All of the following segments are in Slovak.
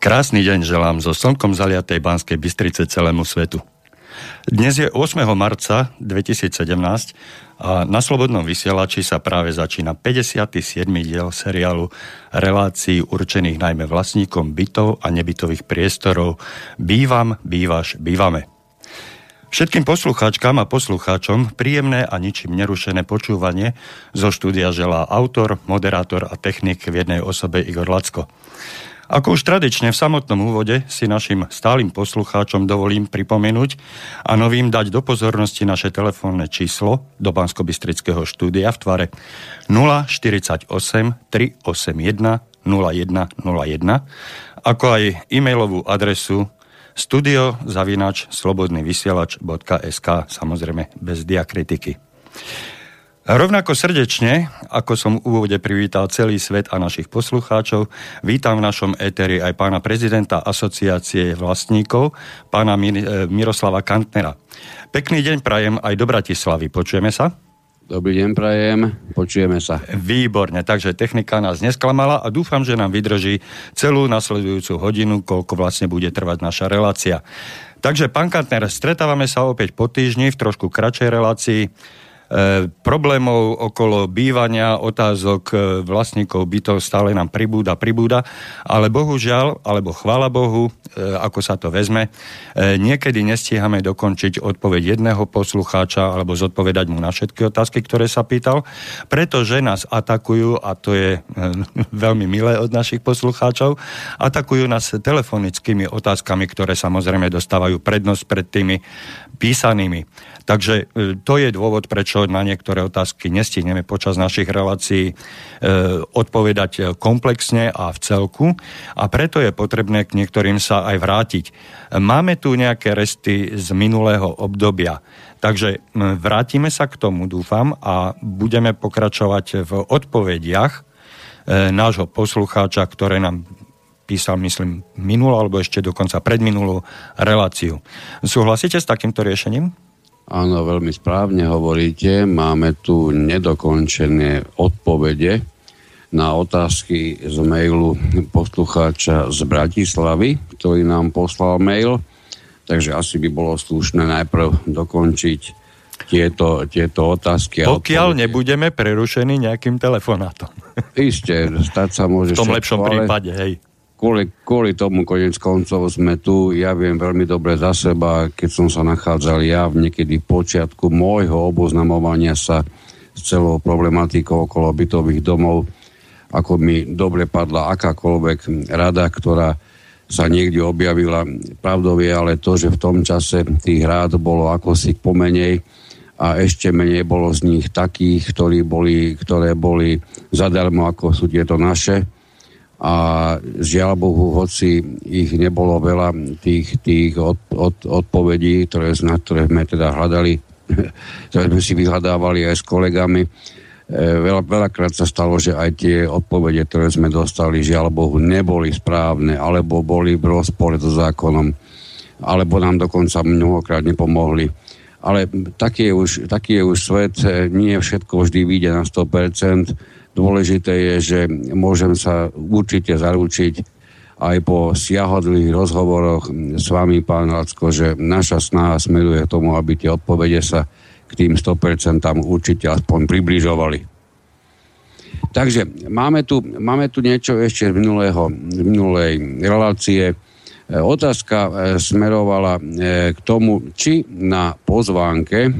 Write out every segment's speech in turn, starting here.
Krásny deň želám zo slnkom zaliatej Banskej Bystrice celému svetu. Dnes je 8. marca 2017 a na Slobodnom vysielači sa práve začína 57. diel seriálu relácií určených najmä vlastníkom bytov a nebytových priestorov Bývam, bývaš, bývame. Všetkým poslucháčkam a poslucháčom príjemné a ničím nerušené počúvanie zo štúdia želá autor, moderátor a technik v jednej osobe Igor Lacko. Ako už tradične v samotnom úvode si našim stálym poslucháčom dovolím pripomenúť a novým dať do pozornosti naše telefónne číslo do bansko štúdia v tvare 048 381 0101 ako aj e-mailovú adresu studiozavinač slobodnyvysielač.sk samozrejme bez diakritiky. Rovnako srdečne, ako som v úvode privítal celý svet a našich poslucháčov, vítam v našom éteri aj pána prezidenta asociácie vlastníkov, pána Miroslava Kantnera. Pekný deň prajem aj do Bratislavy. Počujeme sa? Dobrý deň prajem, počujeme sa. Výborne, takže technika nás nesklamala a dúfam, že nám vydrží celú nasledujúcu hodinu, koľko vlastne bude trvať naša relácia. Takže, pán Kantner, stretávame sa opäť po týždni v trošku kratšej relácii. E, problémov okolo bývania, otázok e, vlastníkov bytov stále nám pribúda, pribúda, ale bohužiaľ, alebo chvála Bohu, e, ako sa to vezme, niekedy nestíhame dokončiť odpoveď jedného poslucháča alebo zodpovedať mu na všetky otázky, ktoré sa pýtal, pretože nás atakujú, a to je veľmi milé od našich poslucháčov, atakujú nás telefonickými otázkami, ktoré samozrejme dostávajú prednosť pred tými písanými. Takže e, to je dôvod, prečo na niektoré otázky nestihneme počas našich relácií e, odpovedať komplexne a v celku a preto je potrebné k niektorým sa aj vrátiť. Máme tu nejaké resty z minulého obdobia, takže vrátime sa k tomu, dúfam, a budeme pokračovať v odpovediach e, nášho poslucháča, ktoré nám písal, myslím, minulú alebo ešte dokonca predminulú reláciu. Súhlasíte s takýmto riešením? Áno, veľmi správne hovoríte. Máme tu nedokončené odpovede na otázky z mailu poslucháča z Bratislavy, ktorý nám poslal mail. Takže asi by bolo slušné najprv dokončiť tieto, tieto otázky. Pokiaľ nebudeme prerušení nejakým telefonátom. Isté, stať sa môže V tom lepšom prípade, hej kvôli, kvôli tomu konec koncov sme tu. Ja viem veľmi dobre za seba, keď som sa nachádzal ja v niekedy počiatku môjho oboznamovania sa s celou problematikou okolo bytových domov, ako mi dobre padla akákoľvek rada, ktorá sa niekde objavila. Pravdou ale to, že v tom čase tých rád bolo ako si pomenej a ešte menej bolo z nich takých, ktorí boli, ktoré boli zadarmo, ako sú tieto naše a žiaľ Bohu, hoci ich nebolo veľa tých, tých od, od, odpovedí, ktoré, na ktoré sme teda hľadali, ktoré sme si vyhľadávali aj s kolegami, e, veľa, veľakrát sa stalo, že aj tie odpovede, ktoré sme dostali, žiaľ Bohu, neboli správne, alebo boli v rozpore so zákonom, alebo nám dokonca mnohokrát nepomohli. Ale taký je už, taký je už svet, nie všetko vždy vyjde na 100%, Dôležité je, že môžem sa určite zaručiť aj po siahodlých rozhovoroch s vami, pán Lacko, že naša snaha smeruje k tomu, aby tie odpovede sa k tým 100% určite aspoň približovali. Takže máme tu, máme tu niečo ešte z, minulého, z minulej relácie. Otázka e, smerovala e, k tomu, či na pozvánke, e,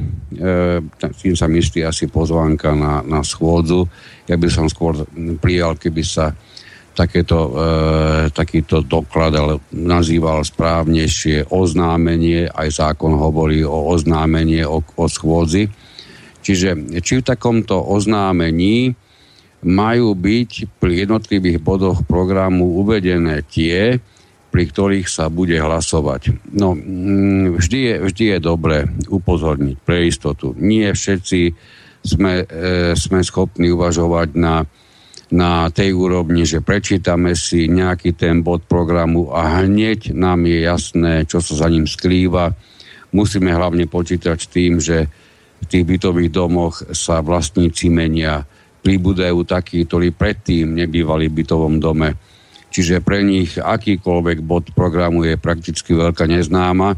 tým sa myslí asi pozvánka na, na schôdzu, ja by som skôr prijal, keby sa takéto, e, takýto doklad ale nazýval správnejšie oznámenie, aj zákon hovorí o oznámenie o, o schôdzi. Čiže či v takomto oznámení majú byť pri jednotlivých bodoch programu uvedené tie, pri ktorých sa bude hlasovať. No, mm, vždy je, vždy je dobré upozorniť pre istotu. Nie všetci sme, e, sme schopní uvažovať na, na tej úrovni, že prečítame si nejaký ten bod programu a hneď nám je jasné, čo sa za ním skrýva. Musíme hlavne počítať s tým, že v tých bytových domoch sa vlastníci menia. Pribúdajú takí, ktorí predtým nebývali v bytovom dome. Čiže pre nich akýkoľvek bod programu je prakticky veľká neznáma.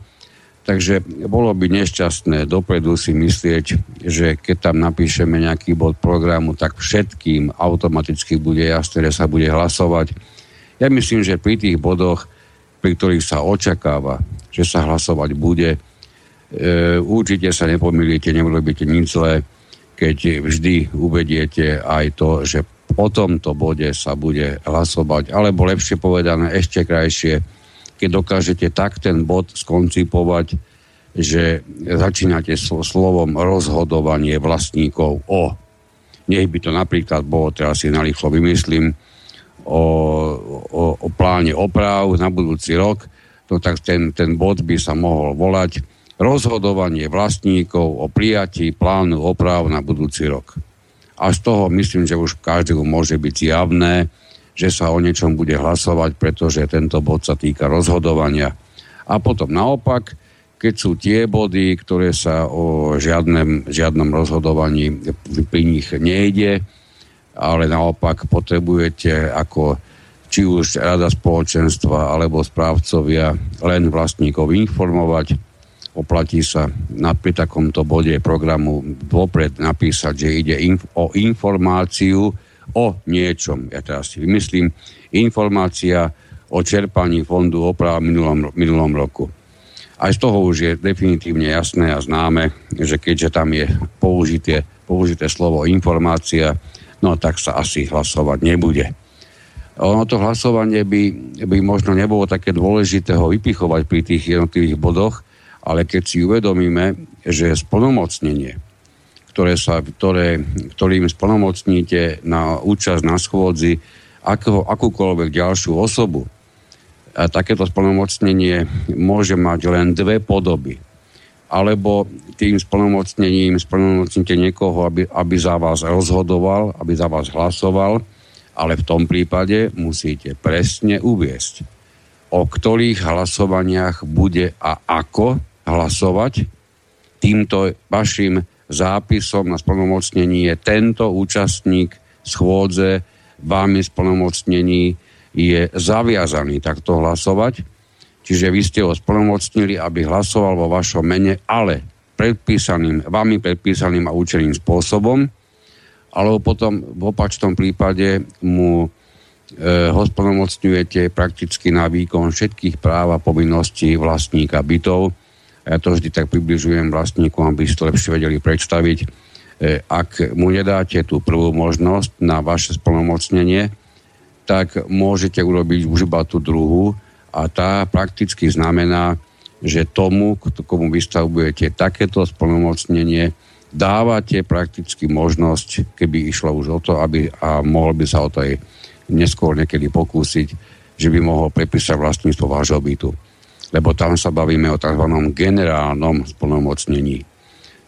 Takže bolo by nešťastné dopredu si myslieť, že keď tam napíšeme nejaký bod programu, tak všetkým automaticky bude jasné, že sa bude hlasovať. Ja myslím, že pri tých bodoch, pri ktorých sa očakáva, že sa hlasovať bude, e, určite sa nepomýlite, neurobíte nič zlé, keď vždy uvediete aj to, že o tomto bode sa bude hlasovať, alebo lepšie povedané, ešte krajšie, keď dokážete tak ten bod skoncipovať, že začínate slovom rozhodovanie vlastníkov o, nech by to napríklad bolo, teraz si narýchlo vymyslím, o, o, o pláne oprav na budúci rok, no tak ten, ten bod by sa mohol volať rozhodovanie vlastníkov o prijatí plánu oprav na budúci rok. A z toho myslím, že už každému môže byť javné, že sa o niečom bude hlasovať, pretože tento bod sa týka rozhodovania. A potom naopak, keď sú tie body, ktoré sa o žiadnem, žiadnom rozhodovaní pri nich nejde, ale naopak potrebujete ako či už rada spoločenstva alebo správcovia len vlastníkov informovať. Oplatí sa na, pri takomto bode programu vopred napísať, že ide inf- o informáciu, o niečom, ja teraz si vymyslím, informácia o čerpaní fondu oprav minulom, minulom roku. Aj z toho už je definitívne jasné a známe, že keďže tam je použité, použité slovo informácia, no tak sa asi hlasovať nebude. Ono to hlasovanie by, by možno nebolo také dôležité ho vypichovať pri tých jednotlivých bodoch, ale keď si uvedomíme, že splnomocnenie, ktoré sa, ktoré, ktorým splnomocníte na účasť na schôdzi ako, akúkoľvek ďalšiu osobu, a takéto splnomocnenie môže mať len dve podoby. Alebo tým splnomocnením splnomocníte niekoho, aby, aby za vás rozhodoval, aby za vás hlasoval, ale v tom prípade musíte presne uviesť, o ktorých hlasovaniach bude a ako hlasovať. Týmto vašim zápisom na splnomocnení je tento účastník schôdze vámi splnomocnení je zaviazaný takto hlasovať. Čiže vy ste ho splnomocnili, aby hlasoval vo vašom mene, ale predpísaným, vami predpísaným a účelným spôsobom, alebo potom v opačnom prípade mu e, ho splnomocňujete prakticky na výkon všetkých práv a povinností vlastníka bytov, ja to vždy tak približujem vlastníkom, aby si to lepšie vedeli predstaviť. E, ak mu nedáte tú prvú možnosť na vaše splnomocnenie, tak môžete urobiť už iba tú druhú a tá prakticky znamená, že tomu, komu vystavujete takéto splnomocnenie, dávate prakticky možnosť, keby išlo už o to, aby, a mohol by sa o to aj neskôr niekedy pokúsiť, že by mohol prepísať vlastníctvo vášho bytu lebo tam sa bavíme o tzv. generálnom splnomocnení.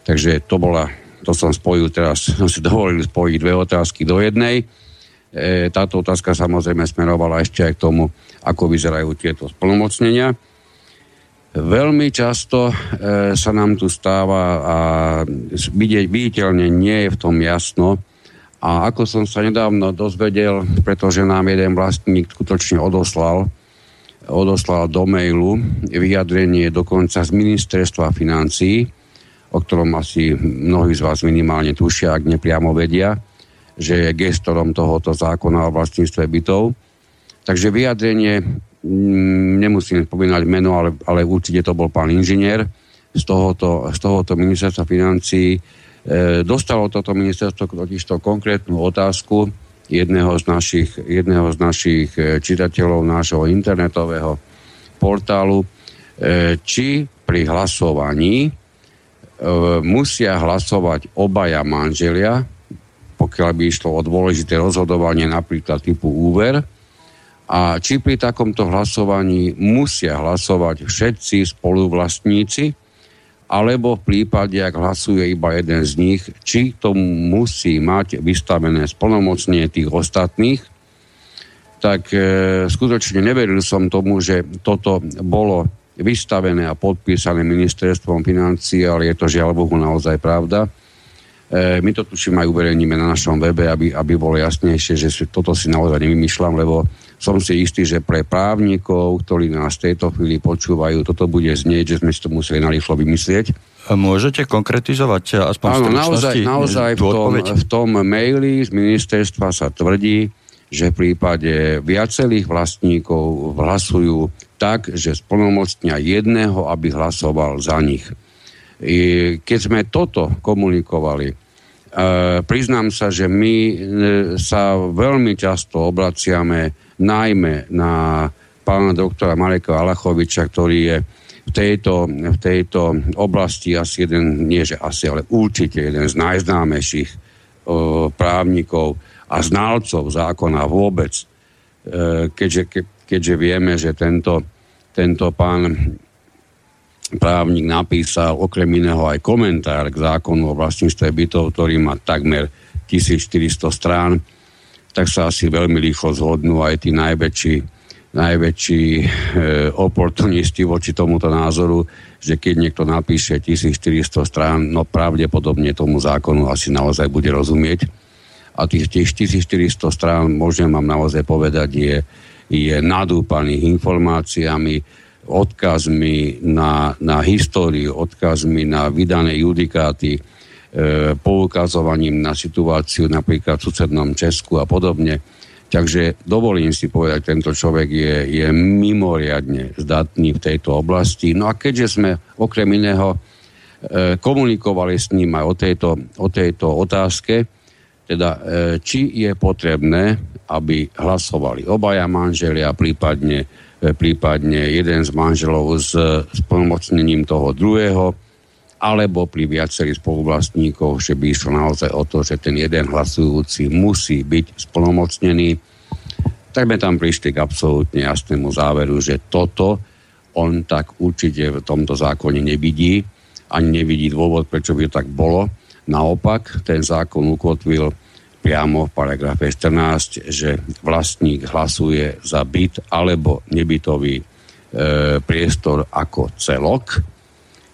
Takže to bola, to som spojil teraz, som si dovolil spojiť dve otázky do jednej. E, táto otázka samozrejme smerovala ešte aj k tomu, ako vyzerajú tieto splnomocnenia. Veľmi často e, sa nám tu stáva a vidieť, viditeľne nie je v tom jasno. A ako som sa nedávno dozvedel, pretože nám jeden vlastník skutočne odoslal odoslal do mailu vyjadrenie dokonca z ministerstva financií, o ktorom asi mnohí z vás minimálne tušia, ak nepriamo vedia, že je gestorom tohoto zákona o vlastníctve bytov. Takže vyjadrenie, mm, nemusím spomínať meno, ale, ale určite to bol pán inžinier z tohoto, z tohoto ministerstva financií. E, dostalo toto ministerstvo totiž konkrétnu otázku, jedného z našich, jedného z našich e, čitateľov nášho internetového portálu, e, či pri hlasovaní e, musia hlasovať obaja manželia, pokiaľ by išlo o dôležité rozhodovanie napríklad typu úver, a či pri takomto hlasovaní musia hlasovať všetci spoluvlastníci, alebo v prípade, ak hlasuje iba jeden z nich, či to musí mať vystavené splnomocnie tých ostatných, tak e, skutočne neveril som tomu, že toto bolo vystavené a podpísané ministerstvom financí, ale je to žiaľ Bohu naozaj pravda. E, my to tuším aj uverejníme na našom webe, aby, aby bolo jasnejšie, že si, toto si naozaj nevymýšľam, lebo som si istý, že pre právnikov, ktorí nás v tejto chvíli počúvajú, toto bude znieť, že sme si to museli narýchlo vymyslieť. A môžete konkretizovať aspoň Áno, naozaj, naozaj v, tom, v tom maili z ministerstva sa tvrdí, že v prípade viacerých vlastníkov hlasujú tak, že splnomocnia jedného, aby hlasoval za nich. Keď sme toto komunikovali, e, priznám sa, že my e, sa veľmi často obraciame najmä na pána doktora Mareka Alachoviča, ktorý je v tejto, v tejto oblasti asi jeden, nie že asi, ale určite jeden z najznámejších e, právnikov a znalcov zákona vôbec. keďže, keďže vieme, že tento, tento pán právnik napísal okrem iného aj komentár k zákonu o vlastníctve bytov, ktorý má takmer 1400 strán, tak sa asi veľmi rýchlo zhodnú aj tí najväčší, najväčší e, oportunisti voči tomuto názoru, že keď niekto napíše 1400 strán, no pravdepodobne tomu zákonu asi naozaj bude rozumieť. A tých, tých 1400 strán, môžem vám naozaj povedať, je, je nadúpaných informáciami, odkazmi na, na históriu, odkazmi na vydané judikáty, e, poukazovaním na situáciu napríklad v susednom Česku a podobne. Takže dovolím si povedať, tento človek je, je mimoriadne zdatný v tejto oblasti. No a keďže sme okrem iného e, komunikovali s ním aj o tejto, o tejto otázke, teda e, či je potrebné, aby hlasovali obaja manželia, prípadne prípadne jeden z manželov s spolumocnením toho druhého, alebo pri viacerých spoluvlastníkoch, že by išlo naozaj o to, že ten jeden hlasujúci musí byť spolumocnený, tak sme tam prišli k absolútne jasnému záveru, že toto on tak určite v tomto zákone nevidí, ani nevidí dôvod, prečo by to tak bolo. Naopak, ten zákon ukotvil priamo v paragrafe 14, že vlastník hlasuje za byt alebo nebytový e, priestor ako celok,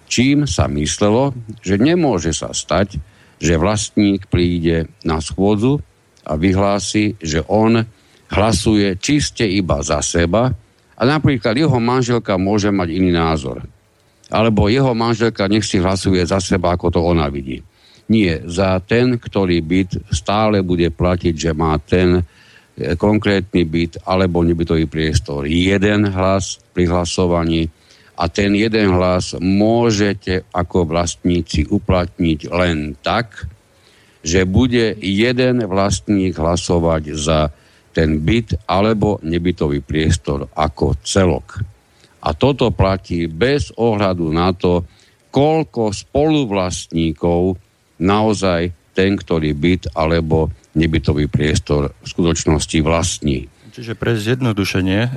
čím sa myslelo, že nemôže sa stať, že vlastník príde na schôdzu a vyhlási, že on hlasuje čiste iba za seba a napríklad jeho manželka môže mať iný názor. Alebo jeho manželka nech si hlasuje za seba, ako to ona vidí. Nie, za ten, ktorý byt stále bude platiť, že má ten e, konkrétny byt alebo nebytový priestor. Jeden hlas pri hlasovaní a ten jeden hlas môžete ako vlastníci uplatniť len tak, že bude jeden vlastník hlasovať za ten byt alebo nebytový priestor ako celok. A toto platí bez ohľadu na to, koľko spoluvlastníkov naozaj ten, ktorý byt alebo nebytový priestor v skutočnosti vlastní. Čiže pre zjednodušenie e,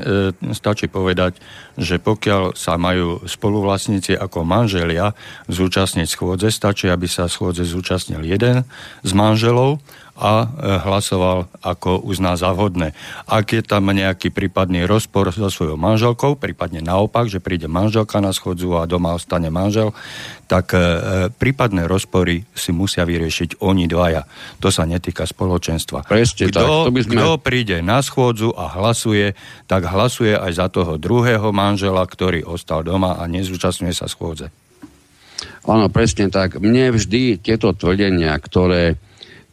stačí povedať, že pokiaľ sa majú spoluvlastníci ako manželia zúčastniť schôdze, stačí, aby sa schôdze zúčastnil jeden z manželov a e, hlasoval ako uzná za vhodné. Ak je tam nejaký prípadný rozpor so svojou manželkou, prípadne naopak, že príde manželka na schodzu a doma ostane manžel, tak e, e, prípadné rozpory si musia vyriešiť oni dvaja. To sa netýka spoločenstva. Preste, kto, tak, to by sme... kto príde na schôdzu a hlasuje, tak hlasuje aj za toho druhého manžela, ktorý ostal doma a nezúčastňuje sa schôdze. Áno, presne tak. Mne vždy tieto tvrdenia, ktoré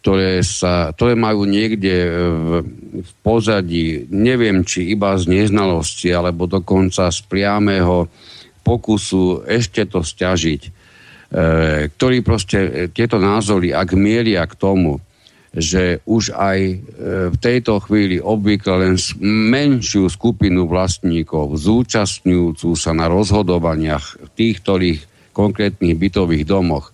ktoré, sa, ktoré majú niekde v, v pozadí, neviem, či iba z neznalosti, alebo dokonca z priamého pokusu ešte to stiažiť, e, ktorí proste e, tieto názory, ak mieria k tomu, že už aj e, v tejto chvíli obvykle len menšiu skupinu vlastníkov zúčastňujúcu sa na rozhodovaniach v tých, ktorých konkrétnych bytových domoch,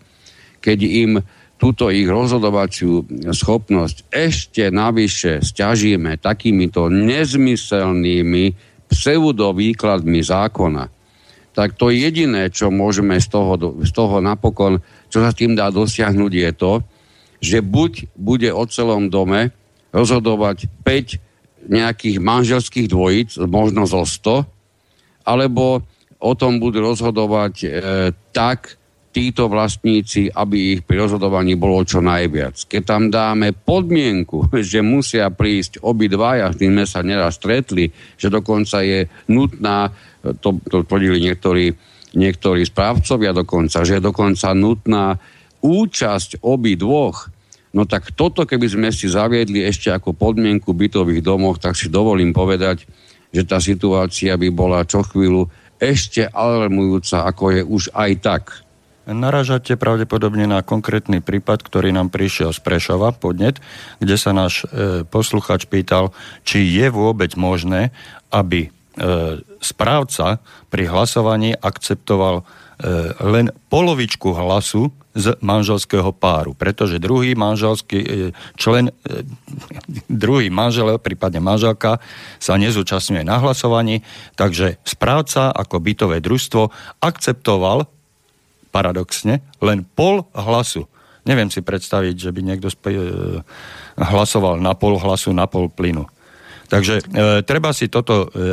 keď im túto ich rozhodovaciu schopnosť ešte navyše stiažíme takýmito nezmyselnými pseudovýkladmi zákona, tak to jediné, čo môžeme z toho, z toho napokon, čo sa tým dá dosiahnuť, je to, že buď bude o celom dome rozhodovať 5 nejakých manželských dvojíc, možno zo 100, alebo o tom budú rozhodovať e, tak títo vlastníci, aby ich pri rozhodovaní bolo čo najviac. Keď tam dáme podmienku, že musia prísť obidvaja, s tým sme sa neraz stretli, že dokonca je nutná, to, to tvrdili niektorí, niektorí správcovia dokonca, že je dokonca nutná účasť obi dvoch, no tak toto, keby sme si zaviedli ešte ako podmienku bytových domoch, tak si dovolím povedať, že tá situácia by bola čo chvíľu ešte alarmujúca, ako je už aj tak. Naražate pravdepodobne na konkrétny prípad, ktorý nám prišiel z Prešova, podnet, kde sa náš e, posluchač pýtal, či je vôbec možné, aby e, správca pri hlasovaní akceptoval e, len polovičku hlasu z manželského páru, pretože druhý manželský e, člen, e, druhý manžel, prípadne manželka sa nezúčastňuje na hlasovaní, takže správca ako bytové družstvo akceptoval paradoxne len pol hlasu. Neviem si predstaviť, že by niekto sp- e, hlasoval na pol hlasu, na pol plynu. Takže e, treba si toto e, e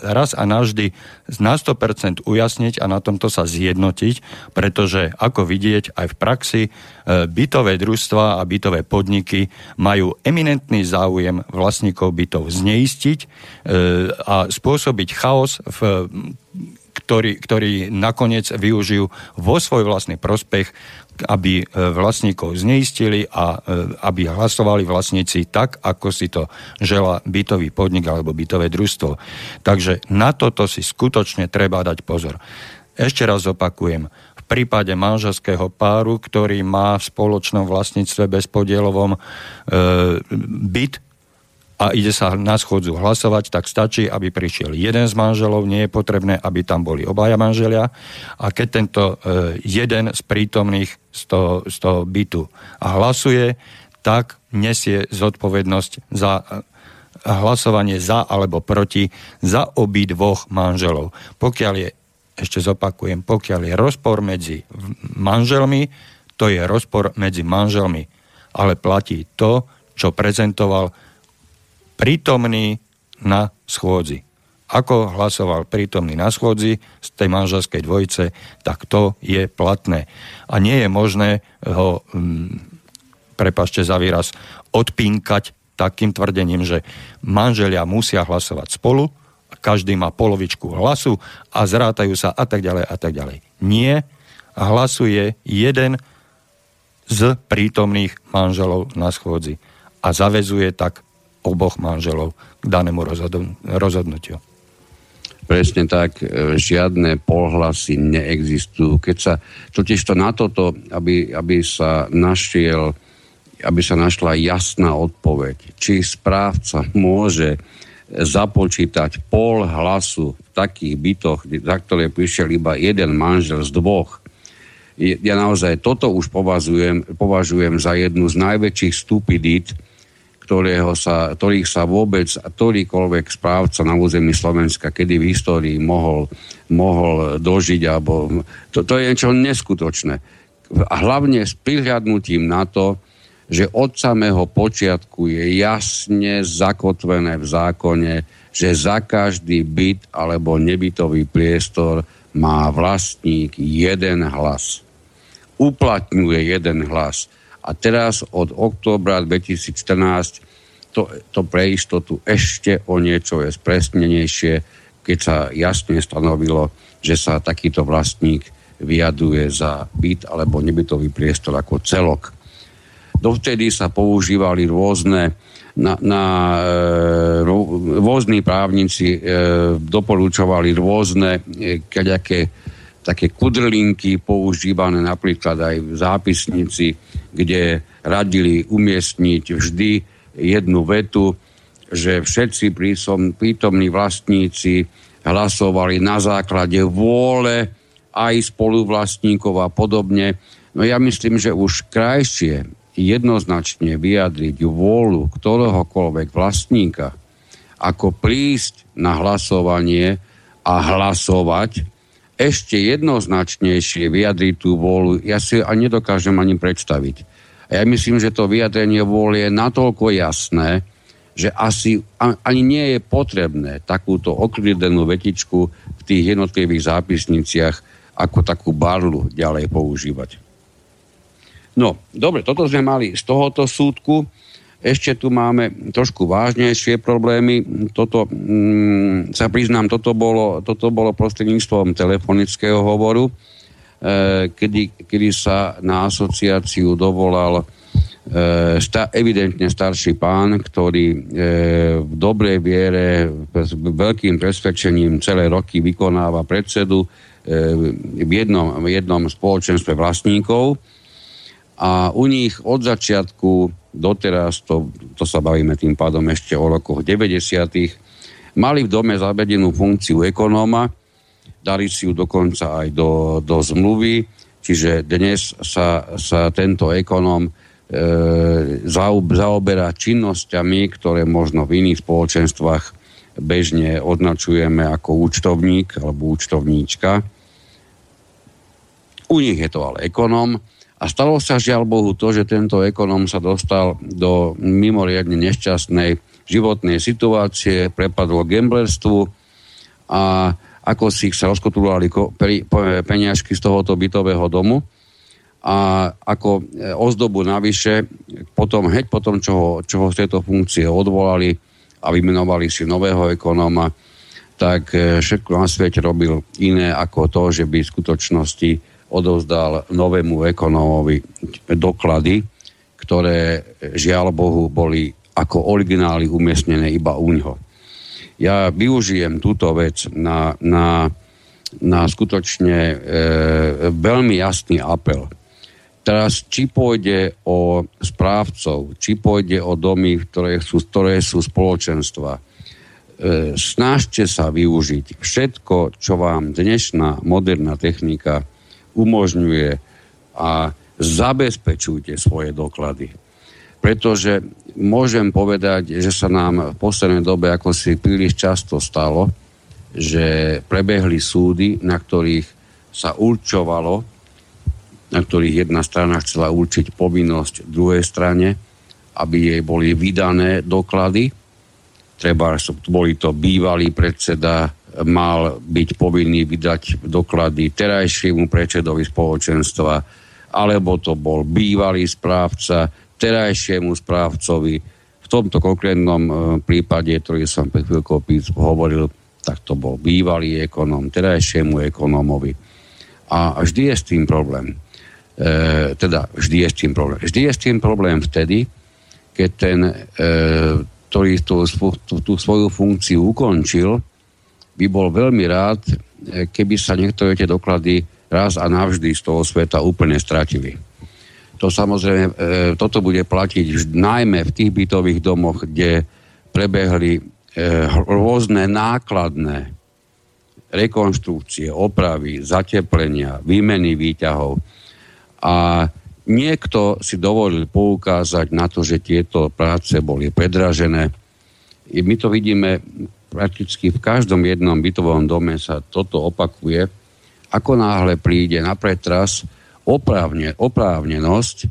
raz a navždy na 100% ujasniť a na tomto sa zjednotiť, pretože ako vidieť aj v praxi e, bytové družstva a bytové podniky majú eminentný záujem vlastníkov bytov zneistiť e, a spôsobiť chaos v ktorý, ktorý nakoniec využijú vo svoj vlastný prospech, aby e, vlastníkov zneistili a e, aby hlasovali vlastníci tak, ako si to žela bytový podnik alebo bytové družstvo. Takže na toto si skutočne treba dať pozor. Ešte raz opakujem, v prípade manželského páru, ktorý má v spoločnom vlastníctve bezpodielovom e, byt, a ide sa na schodzu hlasovať, tak stačí, aby prišiel jeden z manželov, nie je potrebné, aby tam boli obaja manželia. A keď tento e, jeden z prítomných z toho, z toho bytu hlasuje, tak nesie zodpovednosť za e, hlasovanie za alebo proti za obi dvoch manželov. Pokiaľ je, ešte zopakujem, pokiaľ je rozpor medzi manželmi, to je rozpor medzi manželmi. Ale platí to, čo prezentoval prítomný na schôdzi. Ako hlasoval prítomný na schôdzi z tej manželskej dvojice, tak to je platné. A nie je možné ho, mm, prepašte za výraz, odpínkať takým tvrdením, že manželia musia hlasovať spolu, každý má polovičku hlasu a zrátajú sa a tak ďalej a tak ďalej. Nie, hlasuje jeden z prítomných manželov na schôdzi a zavezuje tak oboch manželov k danému rozhodnutiu. Presne tak, e, žiadne polhlasy neexistujú. Keď sa totiž to na toto, aby, aby sa našiel aby sa našla jasná odpoveď, či správca môže započítať pol hlasu v takých bytoch, za ktoré prišiel iba jeden manžel z dvoch. Ja naozaj toto už považujem, považujem za jednu z najväčších stupidít, ktorého sa, ktorých sa vôbec ktorýkoľvek správca na území Slovenska, kedy v histórii mohol, mohol dožiť, alebo to, to je niečo neskutočné. A hlavne s prihľadnutím na to, že od samého počiatku je jasne zakotvené v zákone, že za každý byt alebo nebytový priestor má vlastník jeden hlas. Uplatňuje jeden hlas a teraz od októbra 2014 to, to pre istotu ešte o niečo je spresnenejšie, keď sa jasne stanovilo, že sa takýto vlastník vyjaduje za byt alebo nebytový priestor ako celok. Dovtedy sa používali rôzne na, na e, rôzni právnici e, doporúčovali rôzne e, také kudrlinky používané napríklad aj v zápisnici, kde radili umiestniť vždy jednu vetu, že všetci prítomní vlastníci hlasovali na základe vôle aj spoluvlastníkov a podobne. No ja myslím, že už krajšie jednoznačne vyjadriť vôľu ktoréhokoľvek vlastníka, ako prísť na hlasovanie a hlasovať, ešte jednoznačnejšie vyjadriť tú vôľu, ja si ani nedokážem ani predstaviť. A ja myslím, že to vyjadrenie vôle je natoľko jasné, že asi ani nie je potrebné takúto oklidenú vetičku v tých jednotlivých zápisniciach ako takú barlu ďalej používať. No, dobre, toto sme mali z tohoto súdku. Ešte tu máme trošku vážnejšie problémy. Toto, mm, sa priznám, toto bolo, toto bolo prostredníctvom telefonického hovoru, e, kedy, kedy sa na asociáciu dovolal e, sta, evidentne starší pán, ktorý e, v dobrej viere, s veľkým presvedčením celé roky vykonáva predsedu e, v jednom, v jednom spoločenstve vlastníkov a u nich od začiatku doteraz, to, to sa bavíme tým pádom ešte o rokoch 90. mali v dome zavedenú funkciu ekonóma, dali si ju dokonca aj do, do zmluvy, čiže dnes sa, sa tento ekonóm e, zaoberá činnosťami, ktoré možno v iných spoločenstvách bežne označujeme ako účtovník alebo účtovníčka. U nich je to ale ekonóm a stalo sa žiaľ Bohu to, že tento ekonom sa dostal do mimoriadne nešťastnej životnej situácie, prepadlo gamblerstvu a ako si sa rozkotúrovali peniažky z tohoto bytového domu a ako e, ozdobu navyše, potom, heď potom, čo ho, čo ho z tejto funkcie odvolali a vymenovali si nového ekonóma, tak e, všetko na svete robil iné ako to, že by v skutočnosti odovzdal novému ekonómovi doklady, ktoré žiaľ Bohu boli ako originály umiestnené iba u ňoho. Ja využijem túto vec na, na, na skutočne e, veľmi jasný apel. Teraz, či pôjde o správcov, či pôjde o domy, ktoré sú, ktoré sú spoločenstva, e, snažte sa využiť všetko, čo vám dnešná moderná technika umožňuje a zabezpečujte svoje doklady. Pretože môžem povedať, že sa nám v poslednej dobe ako si príliš často stalo, že prebehli súdy, na ktorých sa určovalo, na ktorých jedna strana chcela určiť povinnosť druhej strane, aby jej boli vydané doklady. Treba, boli to bývalý predseda mal byť povinný vydať doklady terajšiemu predsedovi spoločenstva, alebo to bol bývalý správca terajšiemu správcovi. V tomto konkrétnom e, prípade, ktorý som pred chvíľkou hovoril, tak to bol bývalý ekonóm terajšiemu ekonómovi. A vždy je s tým problém. E, teda vždy je s tým problém. Vždy je s tým problém vtedy, keď ten, e, ktorý tú, tú, tú svoju funkciu ukončil, by bol veľmi rád, e, keby sa niektoré tie doklady raz a navždy z toho sveta úplne stratili. To samozrejme, e, toto bude platiť najmä v tých bytových domoch, kde prebehli e, rôzne nákladné rekonštrukcie, opravy, zateplenia, výmeny výťahov. A niekto si dovolil poukázať na to, že tieto práce boli predražené. My to vidíme prakticky v každom jednom bytovom dome sa toto opakuje. Ako náhle príde na pretras oprávne, oprávnenosť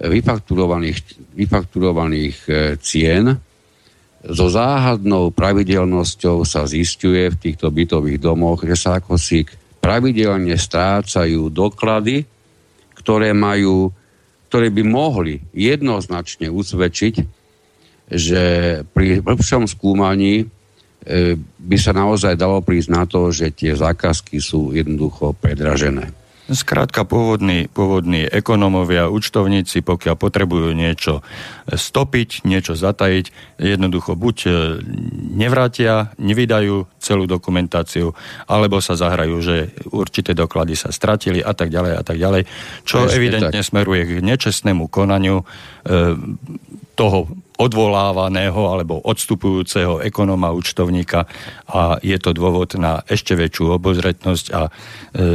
vyfakturovaných, vyfakturovaných e, cien, so záhadnou pravidelnosťou sa zistuje v týchto bytových domoch, že sa ako si pravidelne strácajú doklady, ktoré majú ktoré by mohli jednoznačne usvedčiť, že pri hĺbšom skúmaní by sa naozaj dalo prísť na to, že tie zákazky sú jednoducho predražené. Skrátka, pôvodní, pôvodní ekonomovia, účtovníci, pokiaľ potrebujú niečo stopiť, niečo zatajiť, jednoducho buď e, nevrátia, nevydajú celú dokumentáciu, alebo sa zahrajú, že určité doklady sa stratili a tak ďalej a tak ďalej, čo Presne evidentne tak. smeruje k nečestnému konaniu e, toho odvolávaného alebo odstupujúceho ekonóma účtovníka a je to dôvod na ešte väčšiu obozretnosť a e,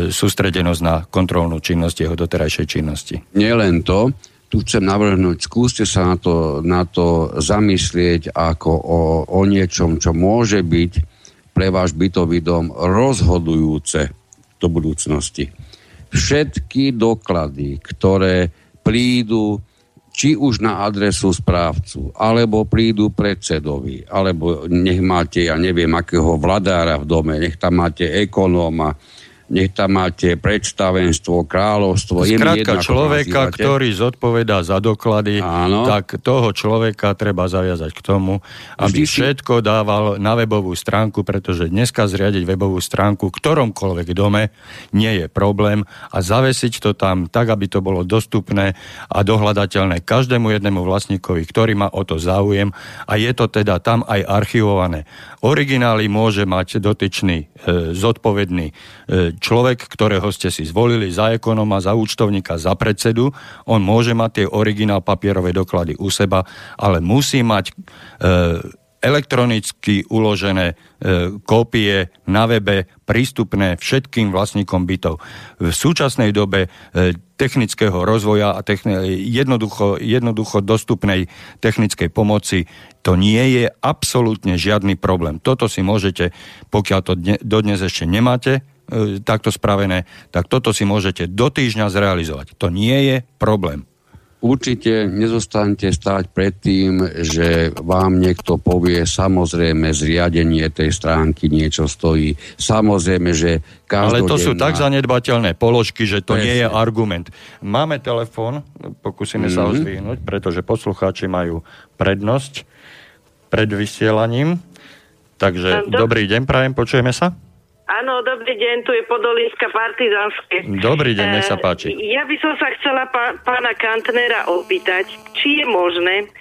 sústredenosť na kontrolnú činnosť jeho doterajšej činnosti. len to, tu chcem navrhnúť, skúste sa na to, na to zamyslieť ako o, o niečom, čo môže byť pre váš bytový dom rozhodujúce do budúcnosti. Všetky doklady, ktoré prídu či už na adresu správcu, alebo prídu predsedovi, alebo nech máte, ja neviem, akého vladára v dome, nech tam máte ekonóma, nech tam máte predstavenstvo, kráľovstvo. Skrátka človeka, ktorý zodpovedá za doklady, Áno. tak toho človeka treba zaviazať k tomu, aby Vždy všetko dával na webovú stránku, pretože dneska zriadiť webovú stránku v ktoromkoľvek dome nie je problém a zavesiť to tam tak, aby to bolo dostupné a dohľadateľné každému jednému vlastníkovi, ktorý má o to záujem a je to teda tam aj archivované. Originály môže mať dotyčný e, zodpovedný e, človek, ktorého ste si zvolili za ekonoma, za účtovníka, za predsedu, on môže mať tie originál papierové doklady u seba, ale musí mať e, elektronicky uložené e, kópie na webe prístupné všetkým vlastníkom bytov. V súčasnej dobe e, technického rozvoja a techni- jednoducho, jednoducho dostupnej technickej pomoci to nie je absolútne žiadny problém. Toto si môžete, pokiaľ to dne, dodnes ešte nemáte, takto spravené, tak toto si môžete do týždňa zrealizovať. To nie je problém určite nezostanete stáť pred tým, že vám niekto povie, samozrejme zriadenie tej stránky niečo stojí. Samozrejme, že každodenná... Ale to sú tak zanedbateľné položky, že to Presne. nie je argument. Máme telefón, pokúsime mm-hmm. sa ho mhm. zdvihnúť, pretože poslucháči majú prednosť pred vysielaním. Takže dobrý deň, prajem, počujeme sa? Áno, dobrý deň, tu je Podolínska partizánske. Dobrý deň, nech sa páči. E, ja by som sa chcela pá, pána Kantnera opýtať, či je možné,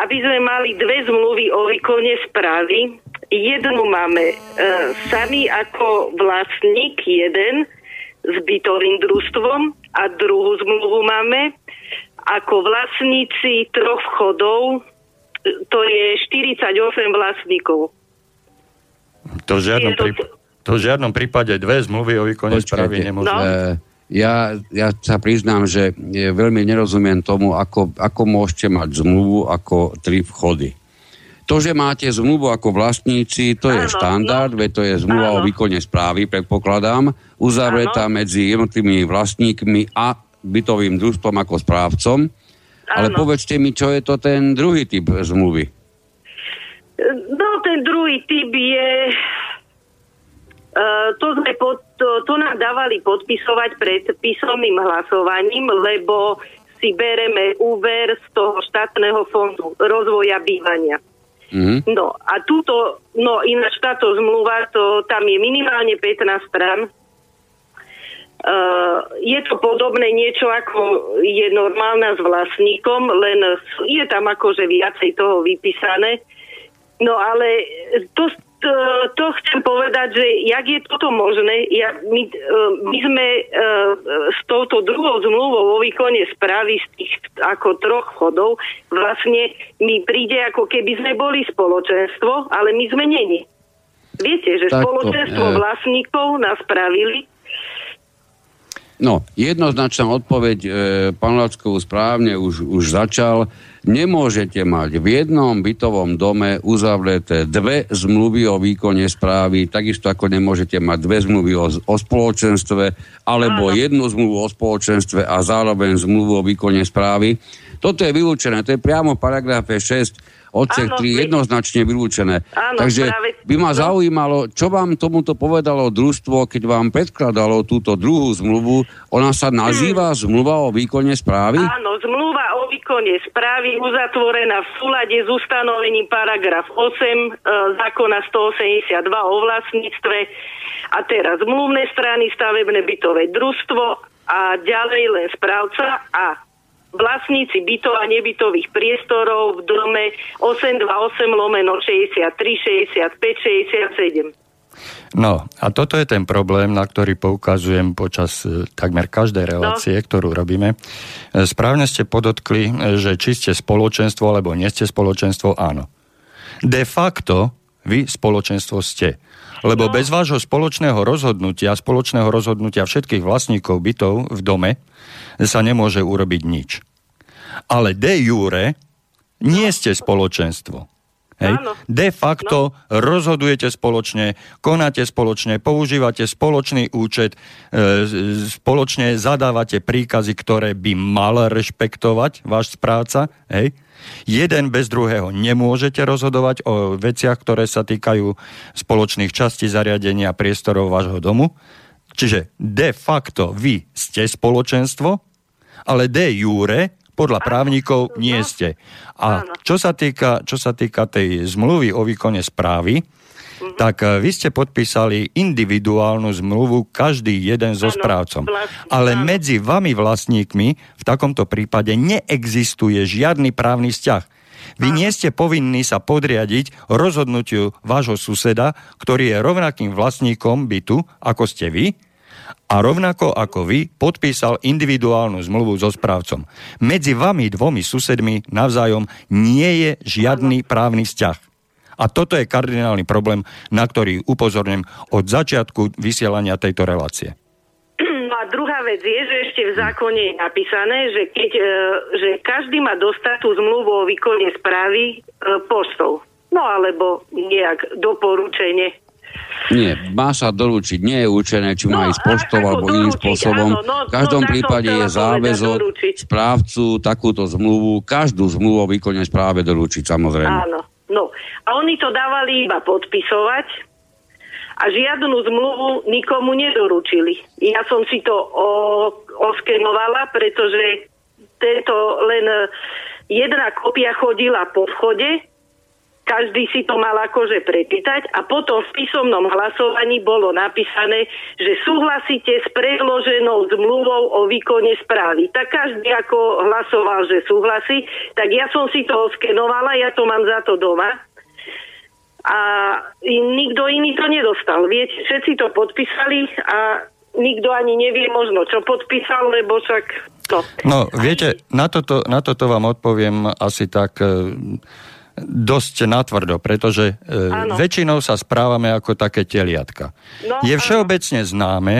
aby sme mali dve zmluvy o výkone správy. Jednu máme e, sami ako vlastník, jeden s bytovým družstvom a druhú zmluvu máme ako vlastníci troch vchodov, to je 48 vlastníkov. To v žiadnom prípade to v žiadnom prípade dve zmluvy o výkone správy nemôžu. No. Ja, ja sa priznám, že veľmi nerozumiem tomu, ako, ako môžete mať zmluvu ako tri vchody. To, že máte zmluvu ako vlastníci, to je štandard, no. to je zmluva Áno. o výkone správy, predpokladám, uzavretá Áno. medzi jednotlivými vlastníkmi a bytovým družstvom ako správcom. Áno. Ale povedzte mi, čo je to ten druhý typ zmluvy? No, ten druhý typ je to, sme pod, to, to nám dávali podpisovať pred písomným hlasovaním, lebo si bereme úver z toho štátneho fondu rozvoja bývania. Mm-hmm. No a túto, no ináč táto zmluva, to, tam je minimálne 15 stran. Uh, je to podobné niečo ako je normálna s vlastníkom, len je tam akože viacej toho vypísané. No ale to, to, to chcem povedať, že jak je toto možné, ja, my, e, my sme uh, s touto druhou zmluvou o výkone správy z tých ako troch chodov, vlastne mi príde ako keby sme boli spoločenstvo, ale my sme není. Viete, že Takto, spoločenstvo e... vlastníkov nás spravili. No, jednoznačná odpoveď, e, pán Lackov správne už, už začal. Nemôžete mať v jednom bytovom dome uzavreté dve zmluvy o výkone správy, takisto ako nemôžete mať dve zmluvy o, o spoločenstve, alebo Áno. jednu zmluvu o spoločenstve a zároveň zmluvu o výkone správy. Toto je vylúčené, to je priamo v paragrafe 6 odsek 3 jednoznačne vylúčené. Áno, Takže práve, by ma no. zaujímalo, čo vám tomuto povedalo družstvo, keď vám predkladalo túto druhú zmluvu. Ona sa nazýva hmm. zmluva o výkone správy? Áno, zmluva o výkone správy uzatvorená v súlade s ustanovením paragraf 8 e, zákona 182 o vlastníctve a teraz zmluvné strany stavebné bytové družstvo a ďalej len správca a vlastníci bytov a nebytových priestorov v dome 828 lomeno 63 65 67. No a toto je ten problém, na ktorý poukazujem počas e, takmer každej no. relácie, no. ktorú robíme. E, správne ste podotkli, e, že či ste spoločenstvo alebo nie ste spoločenstvo, áno. De facto vy spoločenstvo ste. Lebo no. bez vášho spoločného rozhodnutia, spoločného rozhodnutia všetkých vlastníkov bytov v dome, sa nemôže urobiť nič. Ale de jure nie ste spoločenstvo. Hej. De facto no. rozhodujete spoločne, konáte spoločne, používate spoločný účet, e, spoločne zadávate príkazy, ktoré by mal rešpektovať váš správca. Hej. Jeden bez druhého nemôžete rozhodovať o veciach, ktoré sa týkajú spoločných častí zariadenia priestorov vášho domu Čiže de facto vy ste spoločenstvo, ale de jure podľa právnikov nie ste. A čo sa týka, čo sa týka tej zmluvy o výkone správy, Mhm. tak e, vy ste podpísali individuálnu zmluvu každý jeden so Áno, správcom. vlastne, Ale áno. medzi vami vlastníkmi v takomto prípade neexistuje žiadny právny vzťah. Vy nie ste povinní sa podriadiť rozhodnutiu vášho suseda, ktorý je rovnakým vlastníkom bytu, ako ste vy, a rovnako ako vy podpísal individuálnu zmluvu so správcom. Medzi vami dvomi susedmi navzájom nie je žiadny právny vzťah. A toto je kardinálny problém, na ktorý upozorňujem od začiatku vysielania tejto relácie. No a druhá vec je, že ešte v zákone je napísané, že, keď, e, že každý má dostať tú zmluvu o výkone správy e, poštou. No alebo nejak doporučenie. Nie, má sa doručiť. Nie je určené, či má No, ísť poštou alebo iným doručiť, spôsobom. áno, no, v každom no, prípade je záväzok správcu takúto zmluvu, každú zmluvu o výkone správe doručiť, samozrejme. Áno. No. A oni to dávali iba podpisovať a žiadnu zmluvu nikomu nedoručili. Ja som si to o, oskenovala, pretože tento len jedna kopia chodila po vchode, každý si to mal akože prečítať a potom v písomnom hlasovaní bolo napísané, že súhlasíte s predloženou zmluvou o výkone správy. Tak každý ako hlasoval, že súhlasí, tak ja som si to oskenovala, ja to mám za to doma a nikto iný to nedostal. Viete, všetci to podpísali a nikto ani nevie možno, čo podpísal, lebo však to. No, viete, na toto, na toto vám odpoviem asi tak e, dosť natvrdo, pretože e, Áno. väčšinou sa správame ako také teliatka. No, Je áno. všeobecne známe,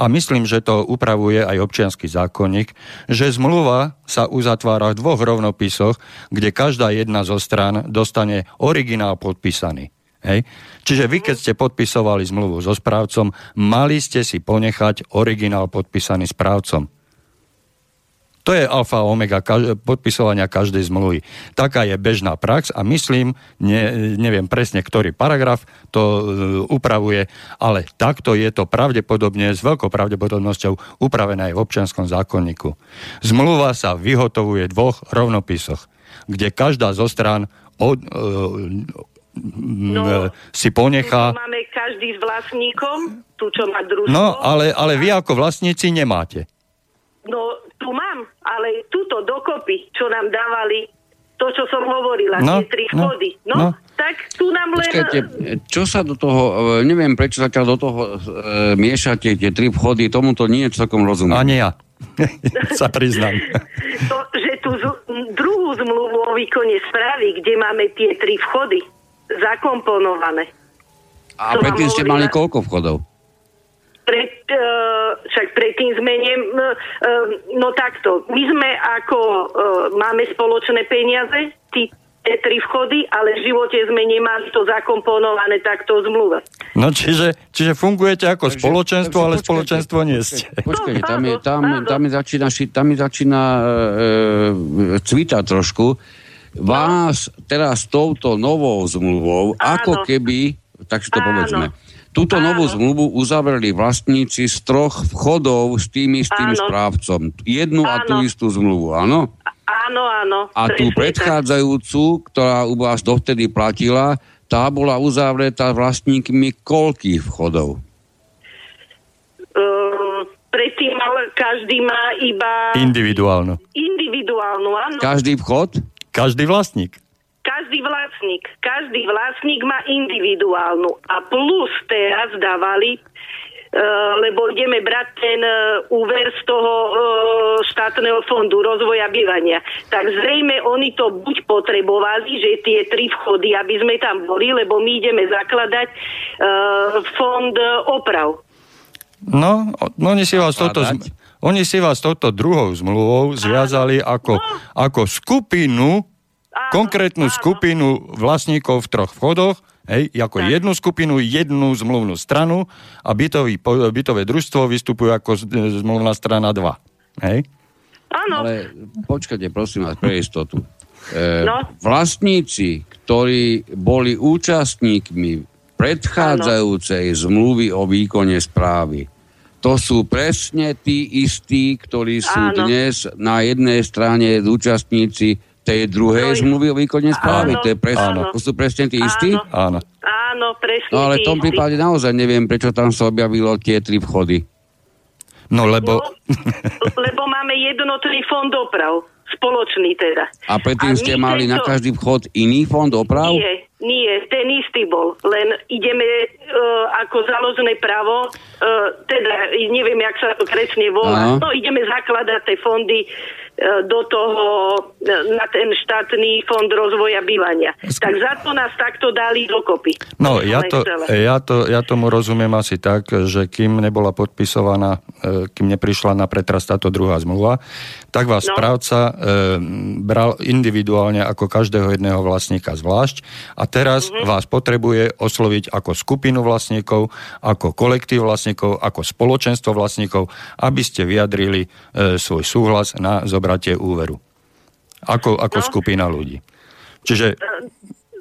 a myslím, že to upravuje aj občianský zákonník, že zmluva sa uzatvára v dvoch rovnopisoch, kde každá jedna zo stran dostane originál podpísaný. Hej? Čiže vy, keď ste podpisovali zmluvu so správcom, mali ste si ponechať originál podpísaný správcom. To je alfa a omega kaž- podpisovania každej zmluvy. Taká je bežná prax a myslím, ne, neviem presne, ktorý paragraf to e, upravuje, ale takto je to pravdepodobne, s veľkou pravdepodobnosťou upravené aj v občianskom zákonníku. Zmluva sa vyhotovuje v dvoch rovnopisoch, kde každá zo strán od, e, No, si ponechá... Máme každý s vlastníkom, tu čo má družstvo. No, ale, ale vy ako vlastníci nemáte. No, tu mám, ale túto dokopy, čo nám dávali, to, čo som hovorila, No, tie tri no, vchody. No, no. tak tu nám len... Počkajte, čo sa do toho, e, neviem prečo zatiaľ do toho e, miešate tie tri vchody, tomuto nie je celkom rozumiem. Ani ja. sa priznám. To, že tú z, druhú zmluvu o výkone správy, kde máme tie tri vchody zakomponované. A predtým ste mali koľko vchodov? Pred, uh, však predtým sme ne, uh, no takto, my sme ako uh, máme spoločné peniaze, tí, tie tri vchody, ale v živote sme nemali to zakomponované takto v zmluve. No čiže, čiže fungujete ako Takže- spoločenstvo, takže ale počkajte, spoločenstvo nie ste. Počkajte, počkajte tam, je, tam, tam, mi začína, tam mi začína e, cvítať trošku. Vás teraz touto novou zmluvou, Áno. ako keby, tak si to Áno. povedzme, túto Áno. novú zmluvu uzavreli vlastníci z troch vchodov s tým istým Áno. správcom. Jednu a tú Áno. istú zmluvu, áno? Áno, áno. A tú predchádzajúcu, ktorá u vás dovtedy platila, tá bola uzavretá vlastníkmi koľkých vchodov? Uh, predtým mal, každý má iba Individuálno. individuálnu, áno. Každý vchod? Každý vlastník. Každý vlastník, každý vlastník má individuálnu a plus teraz dávali, e, lebo ideme brať ten e, úver z toho e, štátneho fondu rozvoja bývania. Tak zrejme oni to buď potrebovali, že tie tri vchody, aby sme tam boli, lebo my ideme zakladať fond oprav. No, no oni si vás toto... Zm- Oni si vás touto druhou zmluvou zviazali ako, ako skupinu, Áno, konkrétnu áno. skupinu vlastníkov v troch vchodoch, hej, ako Tak. jednu skupinu, jednu zmluvnú stranu a bytový, bytové družstvo vystupuje ako z- zmluvná strana 2. Hej? Áno, Ale počkajte, prosím vás, pre istotu. E, No. Vlastníci, ktorí boli účastníkmi predchádzajúcej zmluvy o výkone správy, to sú presne tí istí, ktorí sú Áno. dnes na jednej strane účastníci tej druhej zmluvy o výkone správy. Áno, To, je pres- áno. to sú presne tí istí? Áno. Áno. Presne. No ale v tom prípade naozaj neviem, prečo tam sa objavilo tie tri vchody. No lebo... No, lebo máme jednotný fond doprav. Spoločný teda. A predtým my ste mali na tento- každý vchod iný fond oprav? Nie, nie, ten istý bol. Len ideme uh, ako založené právo, uh, teda neviem, jak sa to presne volá, Áno. no ideme zakladať tie fondy do toho, uh, na ten štátny fond rozvoja bývania. Tak za to nás takto dali dokopy. No, ja, to, ja, to, ja tomu rozumiem asi tak, že kým nebola podpisovaná, e, kým neprišla na pretras táto druhá zmluva, tak vás No. správca e, bral individuálne ako každého jedného vlastníka zvlášť a teraz Mhm. vás potrebuje osloviť ako skupinu vlastníkov, ako kolektív vlastníkov, ako spoločenstvo vlastníkov, aby ste vyjadrili e, svoj súhlas na zobratie úveru. Ako, ako No. skupina ľudí. Čiže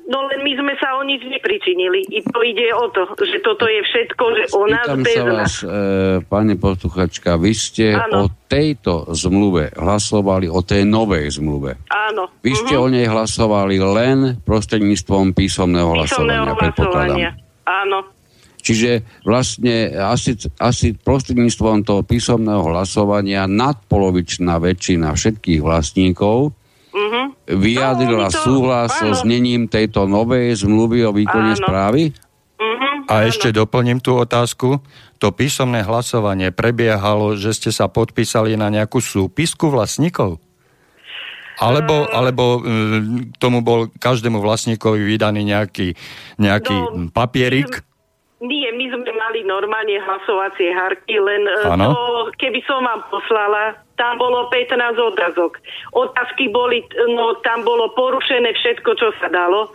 No len my sme sa o nič nepričinili. I to ide o to, že toto je všetko, že o nás Pýtam bez sa nás. vás, e, pani posluchačka, vy ste Áno. o tejto zmluve hlasovali, o tej novej zmluve. Áno. Vy ste Mhm. o nej hlasovali len prostredníctvom písomného Písomného hlasovania, hlasovania. Áno. Čiže vlastne asi, asi prostredníctvom toho písomného hlasovania nadpolovičná väčšina všetkých vlastníkov Mhm. vyjadrila No, to- súhlas so áno. znením tejto novej zmluvy o výkone Áno. správy? Mhm. A áno. ešte doplním tú otázku. To písomné hlasovanie prebiehalo, že ste sa podpísali na nejakú súpisku vlastníkov? Alebo, alebo mm, k tomu bol každému vlastníkovi vydaný nejaký, nejaký No, papierik? Nie, my sme mali normálne hlasovacie harky, len e, Áno. to, keby som vám poslala, tam bolo 15 otázok. Otázky boli, no tam bolo porušené všetko, čo sa dalo. E,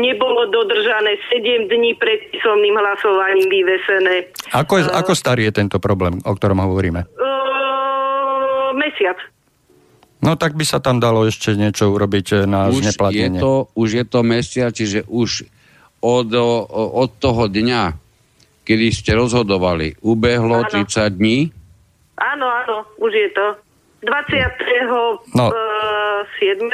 nebolo dodržané 7 dní pred písomným hlasovaním vyvesené. Ako, je, ako starý je tento problém, o ktorom hovoríme? E, mesiac. No tak by sa tam dalo ešte niečo urobiť na už je, zneplatnenie. to, už je to mesiac, čiže už od, od toho dňa, kedy ste rozhodovali, ubehlo Áno. 30 dní. Áno, áno, už je to. 20. No. No. E, 7.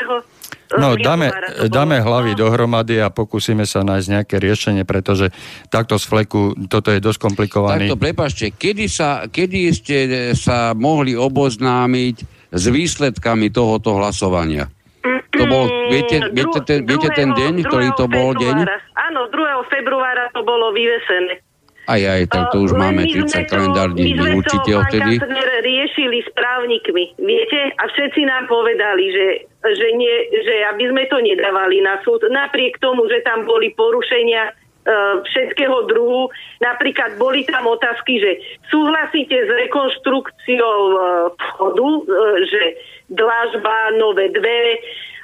No, dáme, dáme hlavy dohromady a pokúsime sa nájsť nejaké riešenie, pretože takto z fleku toto je dosť komplikovaný. Takto, prepašte, kedy, sa, kedy ste e, sa mohli oboznámiť s výsledkami tohoto hlasovania? To bol, viete, Mm, viete, dru- ten, viete ten deň, ktorý to 2. bol deň? Áno, 2. februára to bolo vyvesené. Aj, aj, tak to už Len máme my sme 30 kalendárnych my dní sme určite to, pán odtedy. Kastner, riešili s právnikmi, viete? A všetci nám povedali, že, že, nie, že aby sme to nedávali na súd. Napriek tomu, že tam boli porušenia e, všetkého druhu. Napríklad boli tam otázky, že súhlasíte s rekonštrukciou e, vchodu, že dlažba, nové dvere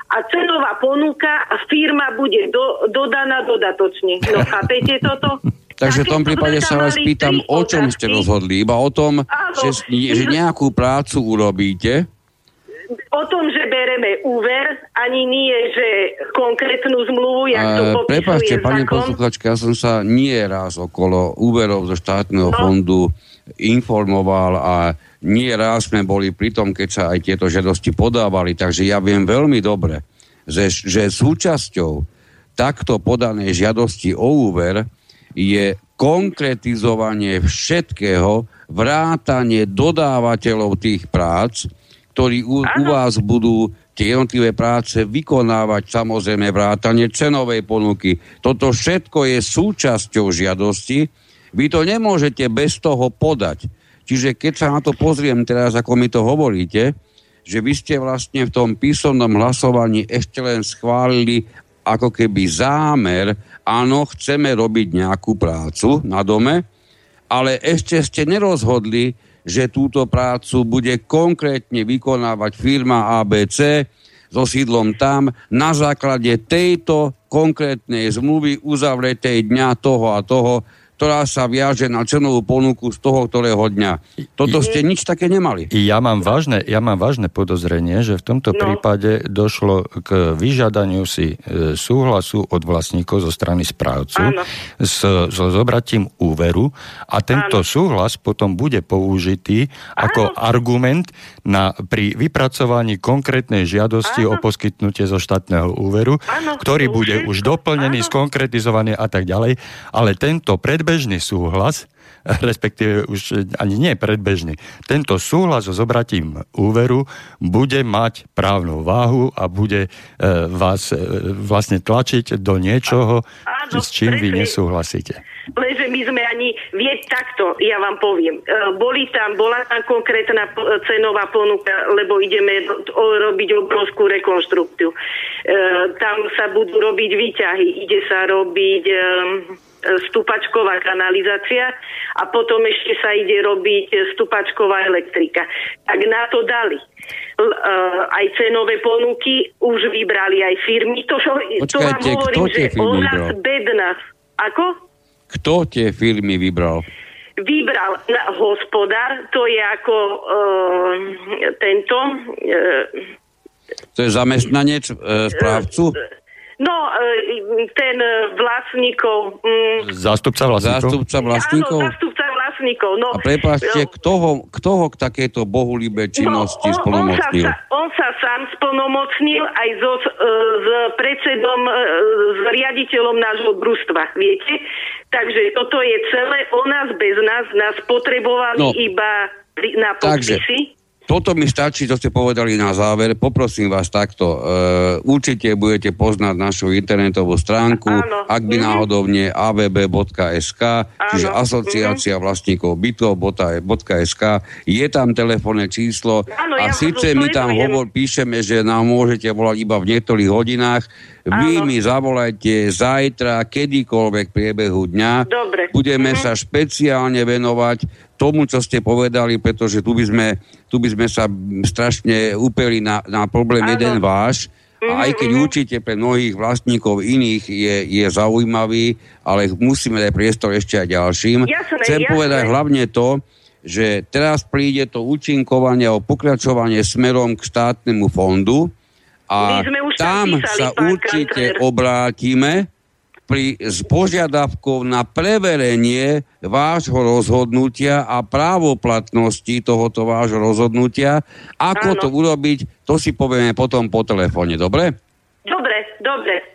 a cenová ponuka a firma bude do, dodaná dodatočne. No chápete toto? Takže v tom prípade sa vás pýtam, o čom ste rozhodli? Iba o tom, že, že nejakú prácu urobíte, O tom, že bereme úver, ani nie, že konkrétnu zmluvu, jak to popisuje Prepačte, pani posluchačka, ja som sa nie raz okolo úverov zo štátneho No. fondu informoval a nie raz sme boli pri tom, keď sa aj tieto žiadosti podávali, takže ja viem veľmi dobre, že, že súčasťou takto podanej žiadosti o úver je konkretizovanie všetkého, vrátanie dodávateľov tých prác, ktorí u, u vás budú tie jednotlivé práce vykonávať, samozrejme vrátanie cenovej ponuky. Toto všetko je súčasťou žiadosti. Vy to nemôžete bez toho podať. Čiže keď sa na to pozriem teraz, ako mi to hovoríte, že vy ste vlastne v tom písomnom hlasovaní ešte len schválili ako keby zámer, áno, chceme robiť nejakú prácu na dome, ale ešte ste nerozhodli, že túto prácu bude konkrétne vykonávať firma ABC so sídlom tam na základe tejto konkrétnej zmluvy uzavretej dňa toho a toho, ktorá sa viaže na cenovú ponuku z toho, ktorého dňa. Toto ste nič také nemali. Ja mám vážne, ja mám vážne podozrenie, že v tomto no. prípade došlo k vyžiadaniu si e, súhlasu od vlastníkov zo strany správcu s, so zobratím úveru a tento Áno. súhlas potom bude použitý ako Áno. argument na, pri vypracovaní konkrétnej žiadosti Áno. o poskytnutie zo štátneho úveru, Áno. ktorý bude už doplnený, Áno. skonkretizovaný a tak ďalej, ale tento pred predbežný súhlas, respektíve už ani nie predbežný, tento súhlas so zobratím úveru bude mať právnu váhu a bude e, vás e, vlastne tlačiť do niečoho, Áno, s čím vy nesúhlasíte. Lenže my sme ani, vie takto, ja vám poviem, e, boli tam, bola tam konkrétna cenová ponuka, lebo ideme robiť obrovskú rekonštrukciu. E, tam sa budú robiť výťahy, ide sa robiť stupačková kanalizácia a potom ešte sa ide robiť stupačková elektrika. Tak na to dali. Uh, aj cenové ponuky už vybrali aj firmy. To, čo, to vám hovorím, že o nás bedná. Ako? Kto tie firmy vybral? Vybral na, hospodár, to je ako uh, tento... Uh, to je zamestnanec uh, správcu? Uh, No, e, ten vlastníkov... Mm, zástupca vlastníkov? Zástupca vlastníkov? Áno, zástupca vlastníkov. No, a prepáčte, no, kto, ho, kto ho k takejto bohulíbe činnosti no, on, splnomocnil? On sa, on sa sám splnomocnil aj so, e, s predsedom, e, s riaditeľom nášho družstva, viete? Takže toto je celé o nás, bez nás. Nás potrebovali no, iba na podpisy. Takže, toto mi stačí, čo ste povedali na záver. Poprosím vás takto. E, určite budete poznať našu internetovú stránku, Áno. ak by mhm. náhodou nie avb.sk, čiže Asociácia mhm. vlastníkov bytov.sk. Je tam telefónne číslo Áno, a ja síce my tam hovor, píšeme, že nám môžete volať iba v niektorých hodinách. Vy Áno. mi zavolajte zajtra, kedykoľvek priebehu dňa. Dobre. Budeme mm-hmm. sa špeciálne venovať tomu, čo ste povedali, pretože tu by sme, tu by sme sa strašne upeli na, na problém Áno. jeden váš, a aj keď mm-hmm. určite pre mnohých vlastníkov iných je, je zaujímavý, ale musíme dať priestor ešte aj ďalším. Jasné, Chcem jasné. povedať hlavne to, že teraz príde to účinkovanie o pokračovanie smerom k štátnemu fondu a tam sa určite obrátime pri, s požiadavkou na preverenie vášho rozhodnutia a právoplatnosti tohoto vášho rozhodnutia. Ako Áno. to urobiť, to si povieme potom po telefóne, dobre? Dobre, dobre.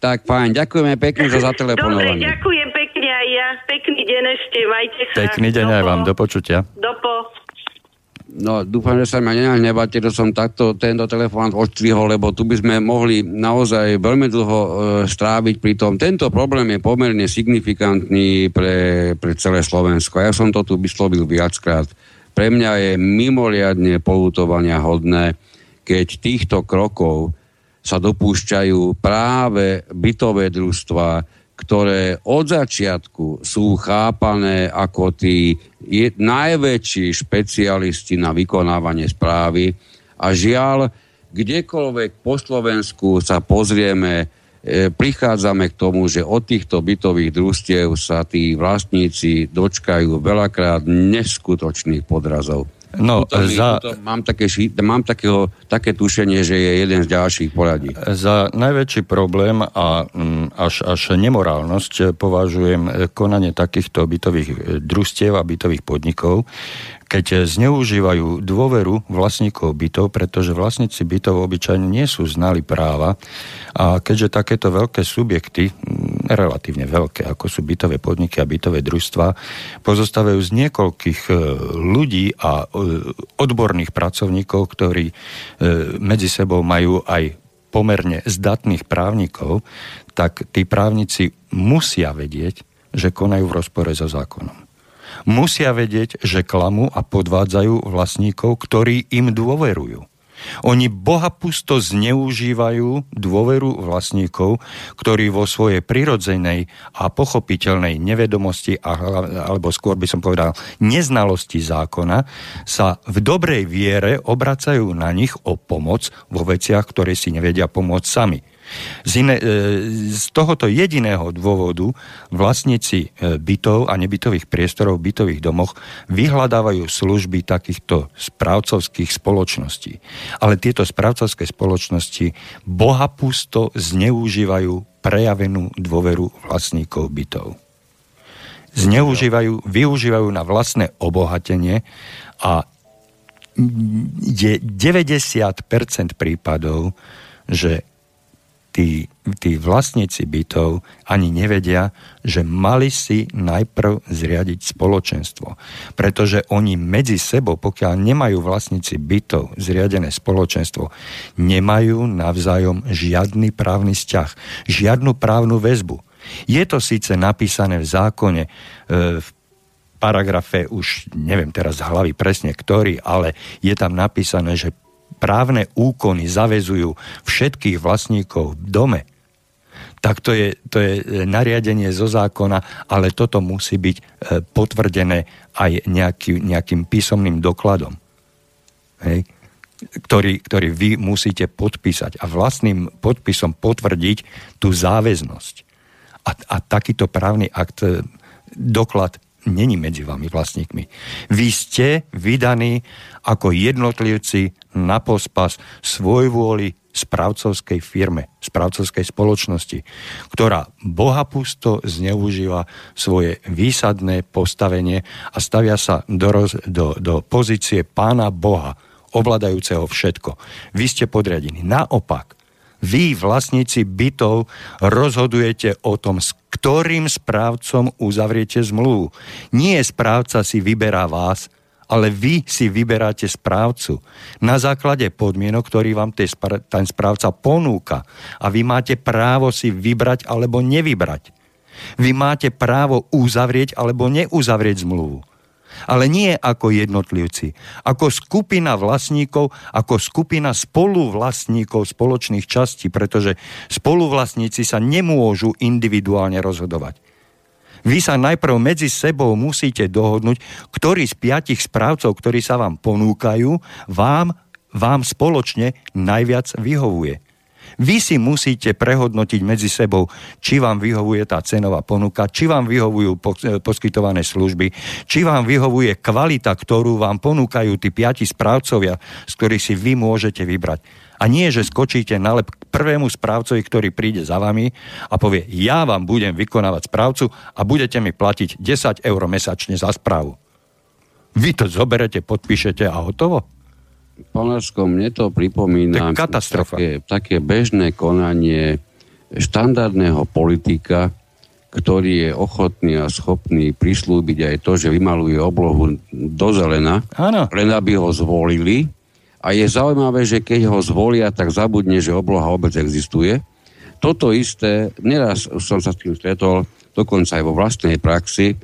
Tak fajn, ďakujeme pekne za zatelefonovanie. Dobre, ďakujem pekne aj ja. Pekný deň ešte, majte sa. Pekný deň aj vám, do počutia. Dopo. No, dúfam, že sa ma nenahnevate, že som takto tento telefón odstrihol, lebo tu by sme mohli naozaj veľmi dlho e, stráviť pri tom. Tento problém je pomerne signifikantný pre, pre celé Slovensko. Ja som to tu vyslovil viackrát. Pre mňa je mimoriadne polutovania hodné, keď týchto krokov sa dopúšťajú práve bytové družstva, ktoré od začiatku sú chápané ako tí najväčší špecialisti na vykonávanie správy a žiaľ, kdekoľvek po Slovensku sa pozrieme, e, prichádzame k tomu, že od týchto bytových družstiev sa tí vlastníci dočkajú veľakrát neskutočných podrazov. No, tuto, za... tuto mám, také, mám takého, také tušenie, že je jeden z ďalších poradí. Za najväčší problém a mm, až, až nemorálnosť považujem konanie takýchto bytových e, družstiev a bytových podnikov, keď zneužívajú dôveru vlastníkov bytov, pretože vlastníci bytov obyčajne nie sú znali práva. A keďže takéto veľké subjekty, relatívne veľké, ako sú bytové podniky a bytové družstva, pozostávajú z niekoľkých e, ľudí a e, odborných pracovníkov, ktorí medzi sebou majú aj pomerne zdatných právnikov, tak tí právnici musia vedieť, že konajú v rozpore so zákonom musia vedieť, že klamu a podvádzajú vlastníkov, ktorí im dôverujú. Oni bohapusto zneužívajú dôveru vlastníkov, ktorí vo svojej prirodzenej a pochopiteľnej nevedomosti, alebo skôr by som povedal neznalosti zákona, sa v dobrej viere obracajú na nich o pomoc vo veciach, ktoré si nevedia pomôcť sami. Z, iné, e, z tohoto jediného dôvodu vlastníci e, bytov a nebytových priestorov v bytových domoch vyhľadávajú služby takýchto správcovských spoločností. Ale tieto správcovské spoločnosti bohapusto zneužívajú prejavenú dôveru vlastníkov bytov. Zneužívajú, využívajú na vlastné obohatenie a je 90% prípadov, že tí, tí vlastníci bytov ani nevedia, že mali si najprv zriadiť spoločenstvo. Pretože oni medzi sebou, pokiaľ nemajú vlastníci bytov zriadené spoločenstvo, nemajú navzájom žiadny právny vzťah, žiadnu právnu väzbu. Je to síce napísané v zákone, e, v paragrafe už neviem teraz z hlavy presne ktorý, ale je tam napísané, že právne úkony zavezujú všetkých vlastníkov v dome, tak to je, to je nariadenie zo zákona, ale toto musí byť e, potvrdené aj nejaký, nejakým písomným dokladom. Hej? Ktorý, ktorý vy musíte podpísať a vlastným podpisom potvrdiť tú záväznosť. A, a takýto právny akt, e, doklad není medzi vami vlastníkmi. Vy ste vydaní ako jednotlivci na pospas svoj vôli správcovskej firme, správcovskej spoločnosti, ktorá bohapusto zneužíva svoje výsadné postavenie a stavia sa do, roz, do, do pozície pána Boha, ovladajúceho všetko. Vy ste podriadení. Naopak, vy, vlastníci bytov, rozhodujete o tom, s ktorým správcom uzavriete zmluvu. Nie správca si vyberá vás, ale vy si vyberáte správcu na základe podmienok, ktorý vám ten správca ponúka. A vy máte právo si vybrať alebo nevybrať. Vy máte právo uzavrieť alebo neuzavrieť zmluvu ale nie ako jednotlivci, ako skupina vlastníkov, ako skupina spoluvlastníkov spoločných častí, pretože spoluvlastníci sa nemôžu individuálne rozhodovať. Vy sa najprv medzi sebou musíte dohodnúť, ktorý z piatich správcov, ktorí sa vám ponúkajú, vám, vám spoločne najviac vyhovuje. Vy si musíte prehodnotiť medzi sebou, či vám vyhovuje tá cenová ponuka, či vám vyhovujú e, poskytované služby, či vám vyhovuje kvalita, ktorú vám ponúkajú tí piati správcovia, z ktorých si vy môžete vybrať. A nie, že skočíte na lep k prvému správcovi, ktorý príde za vami a povie, ja vám budem vykonávať správcu a budete mi platiť 10 eur mesačne za správu. Vy to zoberete, podpíšete a hotovo? Poláčko, mne to pripomína také, také bežné konanie štandardného politika, ktorý je ochotný a schopný prislúbiť aj to, že vymaluje oblohu do zelena, Áno. len aby ho zvolili. A je zaujímavé, že keď ho zvolia, tak zabudne, že obloha obec existuje. Toto isté, neraz som sa s tým stretol, dokonca aj vo vlastnej praxi,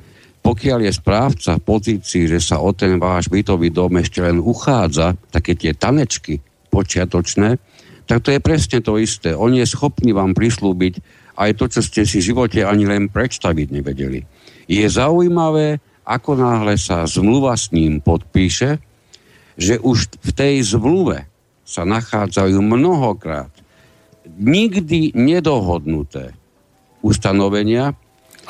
pokiaľ je správca v pozícii, že sa o ten váš bytový dom ešte len uchádza, také tie tanečky počiatočné, tak to je presne to isté. On je schopný vám prislúbiť aj to, čo ste si v živote ani len predstaviť nevedeli. Je zaujímavé, ako náhle sa zmluva s ním podpíše, že už v tej zmluve sa nachádzajú mnohokrát nikdy nedohodnuté ustanovenia.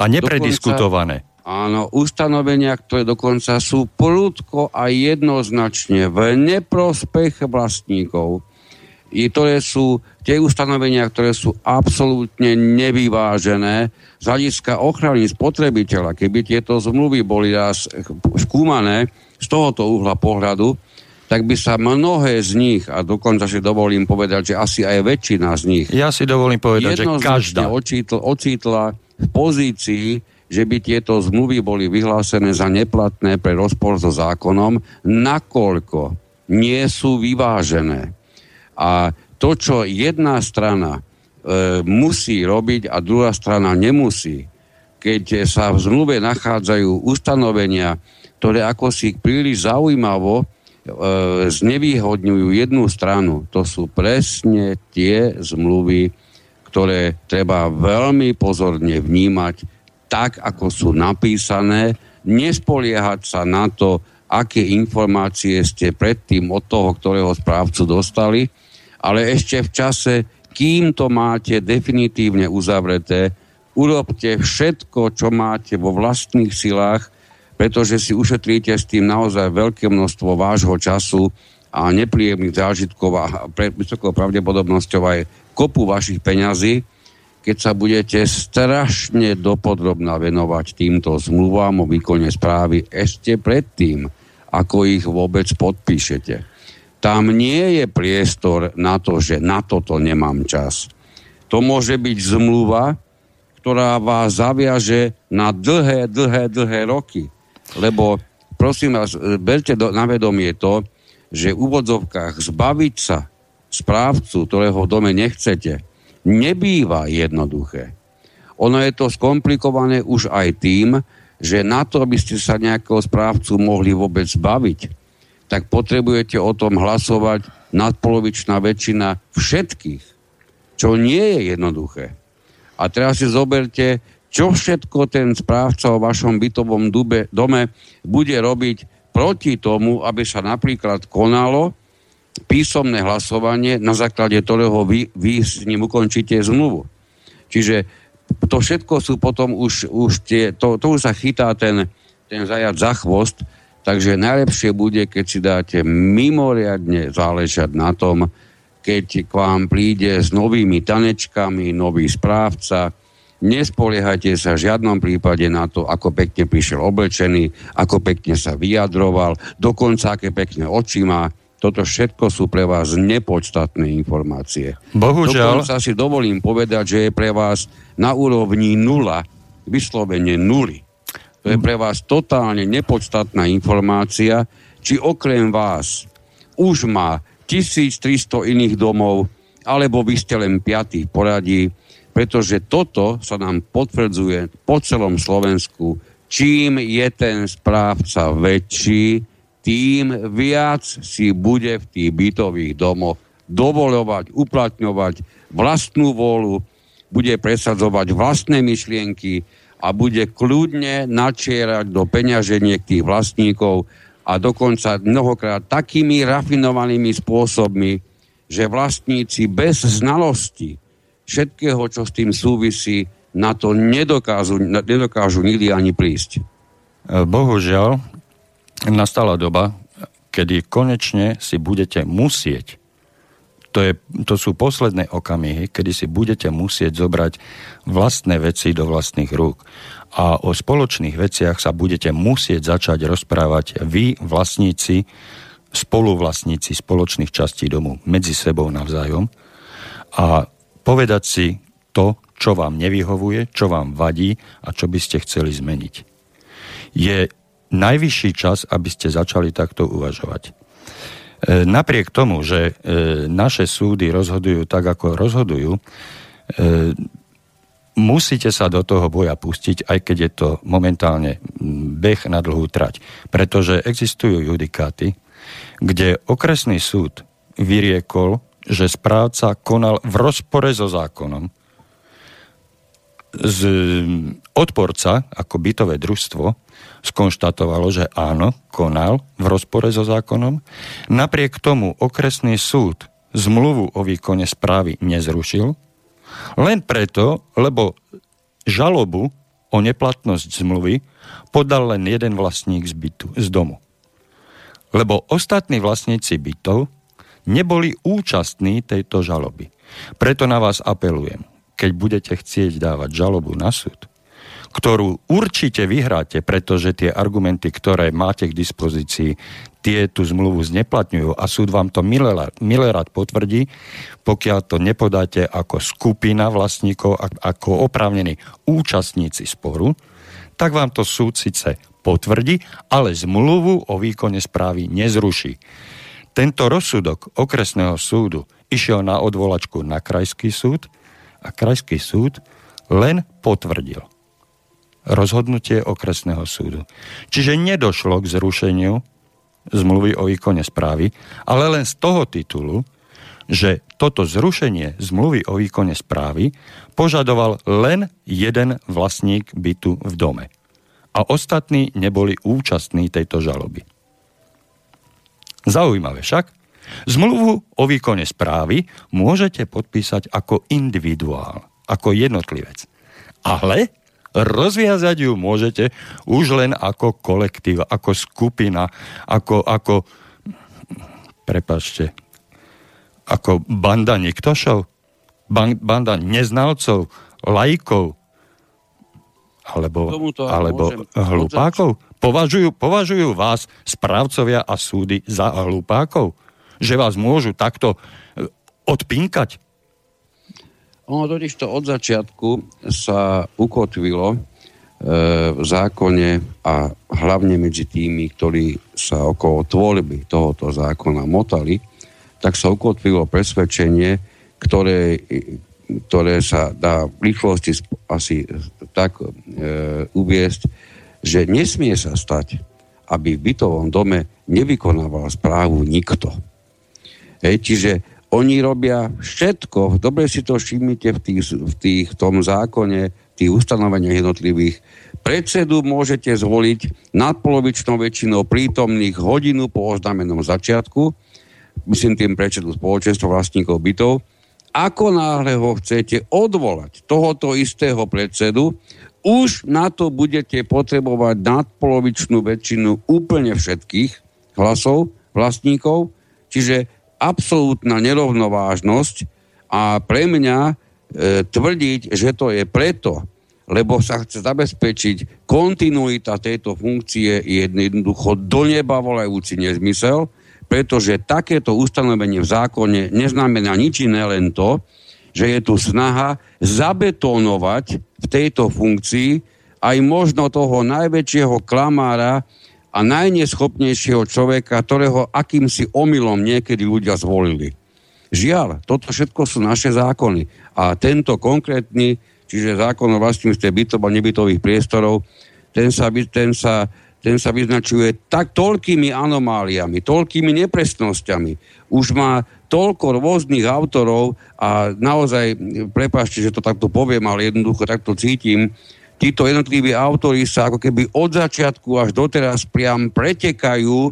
A neprediskutované. Dokonca, Áno, ustanovenia, ktoré dokonca sú prúdko a jednoznačne v neprospech vlastníkov. I ktoré sú tie ustanovenia, ktoré sú absolútne nevyvážené z hľadiska ochrany spotrebiteľa. Keby tieto zmluvy boli raz skúmané z tohoto uhla pohľadu, tak by sa mnohé z nich, a dokonca si dovolím povedať, že asi aj väčšina z nich... Ja si dovolím povedať, že každá... ocitla v pozícii, že by tieto zmluvy boli vyhlásené za neplatné pre rozpor so zákonom, nakoľko nie sú vyvážené. A to, čo jedna strana e, musí robiť a druhá strana nemusí, keď sa v zmluve nachádzajú ustanovenia, ktoré ako si príliš zaujímavo e, znevýhodňujú jednu stranu. To sú presne tie zmluvy, ktoré treba veľmi pozorne vnímať tak, ako sú napísané, nespoliehať sa na to, aké informácie ste predtým od toho, ktorého správcu dostali, ale ešte v čase, kým to máte definitívne uzavreté, urobte všetko, čo máte vo vlastných silách, pretože si ušetríte s tým naozaj veľké množstvo vášho času a nepríjemných zážitkov a pre, vysokou pravdepodobnosťou aj kopu vašich peňazí, keď sa budete strašne dopodrobná venovať týmto zmluvám o výkone správy ešte predtým, ako ich vôbec podpíšete. Tam nie je priestor na to, že na toto nemám čas. To môže byť zmluva, ktorá vás zaviaže na dlhé, dlhé, dlhé roky. Lebo, prosím vás, berte do, na vedomie to, že v úvodzovkách zbaviť sa správcu, ktorého v dome nechcete, nebýva jednoduché. Ono je to skomplikované už aj tým, že na to, aby ste sa nejakého správcu mohli vôbec zbaviť, tak potrebujete o tom hlasovať nadpolovičná väčšina všetkých, čo nie je jednoduché. A teraz si zoberte, čo všetko ten správca o vašom bytovom dube, dome bude robiť proti tomu, aby sa napríklad konalo písomné hlasovanie, na základe ktorého vy, vy s ním ukončíte zmluvu. Čiže to všetko sú potom už, už tie, to, to už sa chytá ten, ten zajac za chvost, takže najlepšie bude, keď si dáte mimoriadne záležať na tom, keď k vám príde s novými tanečkami, nový správca, nespoliehajte sa v žiadnom prípade na to, ako pekne prišiel oblečený, ako pekne sa vyjadroval, dokonca aké pekné oči má toto všetko sú pre vás nepodstatné informácie. Bohužiaľ. Dokonca si dovolím povedať, že je pre vás na úrovni nula, vyslovene nuly. To je pre vás totálne nepodstatná informácia, či okrem vás už má 1300 iných domov, alebo vy ste len piatý poradí, pretože toto sa nám potvrdzuje po celom Slovensku. Čím je ten správca väčší, tým viac si bude v tých bytových domoch dovolovať, uplatňovať vlastnú vôľu, bude presadzovať vlastné myšlienky a bude kľudne načierať do peňaženiek tých vlastníkov a dokonca mnohokrát takými rafinovanými spôsobmi, že vlastníci bez znalosti všetkého, čo s tým súvisí, na to nedokážu, nedokážu nikdy ani prísť. Bohužiaľ, nastala doba, kedy konečne si budete musieť to, je, to sú posledné okamihy, kedy si budete musieť zobrať vlastné veci do vlastných rúk. A o spoločných veciach sa budete musieť začať rozprávať vy, vlastníci, spoluvlastníci spoločných častí domu medzi sebou navzájom a povedať si to, čo vám nevyhovuje, čo vám vadí a čo by ste chceli zmeniť. Je najvyšší čas, aby ste začali takto uvažovať. E, napriek tomu, že e, naše súdy rozhodujú tak, ako rozhodujú, e, musíte sa do toho boja pustiť, aj keď je to momentálne beh na dlhú trať. Pretože existujú judikáty, kde okresný súd vyriekol, že správca konal v rozpore so zákonom. Z odporca, ako bytové družstvo, skonštatovalo, že áno, konal v rozpore so zákonom. Napriek tomu okresný súd zmluvu o výkone správy nezrušil, len preto, lebo žalobu o neplatnosť zmluvy podal len jeden vlastník z, bytu, z domu. Lebo ostatní vlastníci bytov neboli účastní tejto žaloby. Preto na vás apelujem, keď budete chcieť dávať žalobu na súd, ktorú určite vyhráte, pretože tie argumenty, ktoré máte k dispozícii, tie tú zmluvu zneplatňujú a súd vám to milerát potvrdí, pokiaľ to nepodáte ako skupina vlastníkov, ako oprávnení účastníci sporu, tak vám to súd síce potvrdí, ale zmluvu o výkone správy nezruší. Tento rozsudok okresného súdu išiel na odvolačku na krajský súd a krajský súd len potvrdil rozhodnutie okresného súdu. Čiže nedošlo k zrušeniu zmluvy o výkone správy, ale len z toho titulu, že toto zrušenie zmluvy o výkone správy požadoval len jeden vlastník bytu v dome. A ostatní neboli účastní tejto žaloby. Zaujímavé však, Zmluvu o výkone správy môžete podpísať ako individuál, ako jednotlivec. Ale rozviazať ju môžete už len ako kolektív, ako skupina, ako, ako prepačte, ako banda niktošov, banda neznalcov, lajkov, alebo, alebo hlupákov? Považujú, považujú vás správcovia a súdy za hlupákov? Že vás môžu takto e, odpinkať? Ono totiž to od začiatku sa ukotvilo e, v zákone a hlavne medzi tými, ktorí sa okolo tvorby tohoto zákona motali, tak sa ukotvilo presvedčenie, ktoré ktoré sa dá v rýchlosti asi tak e, uviesť, že nesmie sa stať, aby v bytovom dome nevykonával správu nikto. Hej, čiže oni robia všetko, dobre si to všimnite v, tých, v tých, tom zákone, v tých ustanoveniach jednotlivých. Predsedu môžete zvoliť nadpolovičnou väčšinou prítomných hodinu po oznámenom začiatku, myslím tým predsedu spoločenstva vlastníkov bytov, ako náhle ho chcete odvolať, tohoto istého predsedu, už na to budete potrebovať nadpolovičnú väčšinu úplne všetkých hlasov vlastníkov, čiže absolútna nerovnovážnosť a pre mňa e, tvrdiť, že to je preto, lebo sa chce zabezpečiť kontinuita tejto funkcie je jednoducho do neba volajúci nezmysel, pretože takéto ustanovenie v zákone neznamená nič iné len to, že je tu snaha zabetónovať v tejto funkcii aj možno toho najväčšieho klamára a najneschopnejšieho človeka, ktorého akýmsi omylom niekedy ľudia zvolili. Žiaľ, toto všetko sú naše zákony. A tento konkrétny, čiže zákon o vlastníctve bytov a nebytových priestorov, ten sa, ten sa ten sa vyznačuje tak toľkými anomáliami, toľkými nepresnosťami. Už má toľko rôznych autorov a naozaj, prepáčte, že to takto poviem, ale jednoducho takto cítim, títo jednotliví autory sa ako keby od začiatku až doteraz priam pretekajú,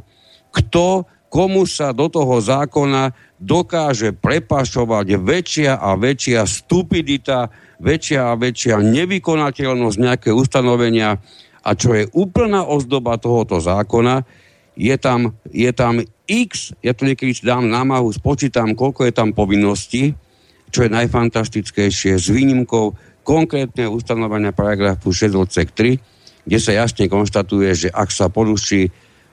kto komu sa do toho zákona dokáže prepašovať väčšia a väčšia stupidita, väčšia a väčšia nevykonateľnosť nejaké ustanovenia, a čo je úplná ozdoba tohoto zákona, je tam, je tam x, ja to niekedy dám námahu, spočítam, koľko je tam povinností, čo je najfantastickejšie, s výnimkou konkrétne ustanovenia paragrafu 6 odsek 3, kde sa jasne konštatuje, že ak sa poruší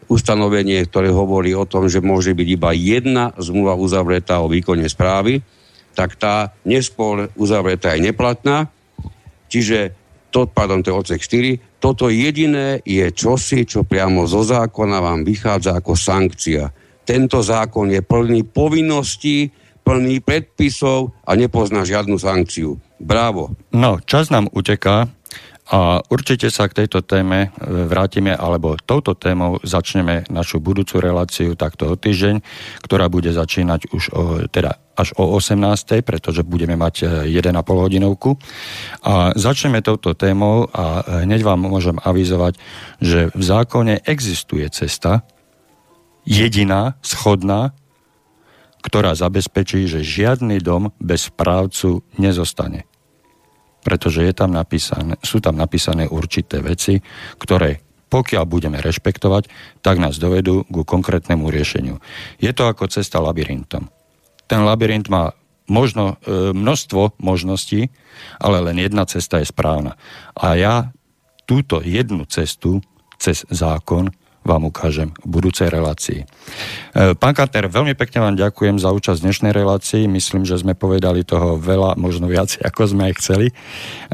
ustanovenie, ktoré hovorí o tom, že môže byť iba jedna zmluva uzavretá o výkone správy, tak tá nespor uzavretá je neplatná. Čiže to, pardon, to je odsek 4, toto jediné je čosi, čo priamo zo zákona vám vychádza ako sankcia. Tento zákon je plný povinností, plný predpisov a nepozná žiadnu sankciu. Bravo. No, čas nám uteká. A určite sa k tejto téme e, vrátime, alebo touto témou začneme našu budúcu reláciu takto o týždeň, ktorá bude začínať už o, teda až o 18. pretože budeme mať 1,5 e, hodinovku. A začneme touto témou a e, hneď vám môžem avizovať, že v zákone existuje cesta, jediná, schodná, ktorá zabezpečí, že žiadny dom bez správcu nezostane pretože je tam napísané, sú tam napísané určité veci, ktoré pokiaľ budeme rešpektovať, tak nás dovedú ku konkrétnemu riešeniu. Je to ako cesta labyrintom. Ten labyrint má možno, e, množstvo možností, ale len jedna cesta je správna. A ja túto jednu cestu cez zákon vám ukážem v budúcej relácii. E, pán Kater, veľmi pekne vám ďakujem za účasť v dnešnej relácii. Myslím, že sme povedali toho veľa, možno viac, ako sme aj chceli.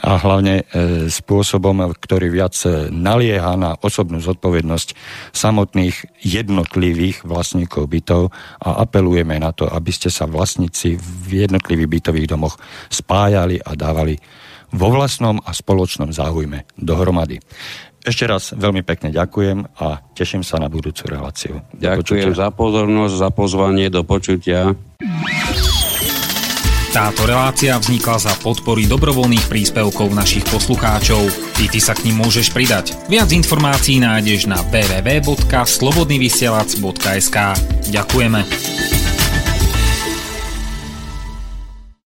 A hlavne e, spôsobom, ktorý viac nalieha na osobnú zodpovednosť samotných jednotlivých vlastníkov bytov a apelujeme na to, aby ste sa vlastníci v jednotlivých bytových domoch spájali a dávali vo vlastnom a spoločnom záujme dohromady. Ešte raz veľmi pekne ďakujem a teším sa na budúcu reláciu. Ďakujem za pozornosť, za pozvanie, do počutia. Táto relácia vznikla za podpory dobrovoľných príspevkov našich poslucháčov. Ty, ty sa k ním môžeš pridať. Viac informácií nájdeš na www.slobodnyvysielac.sk Ďakujeme.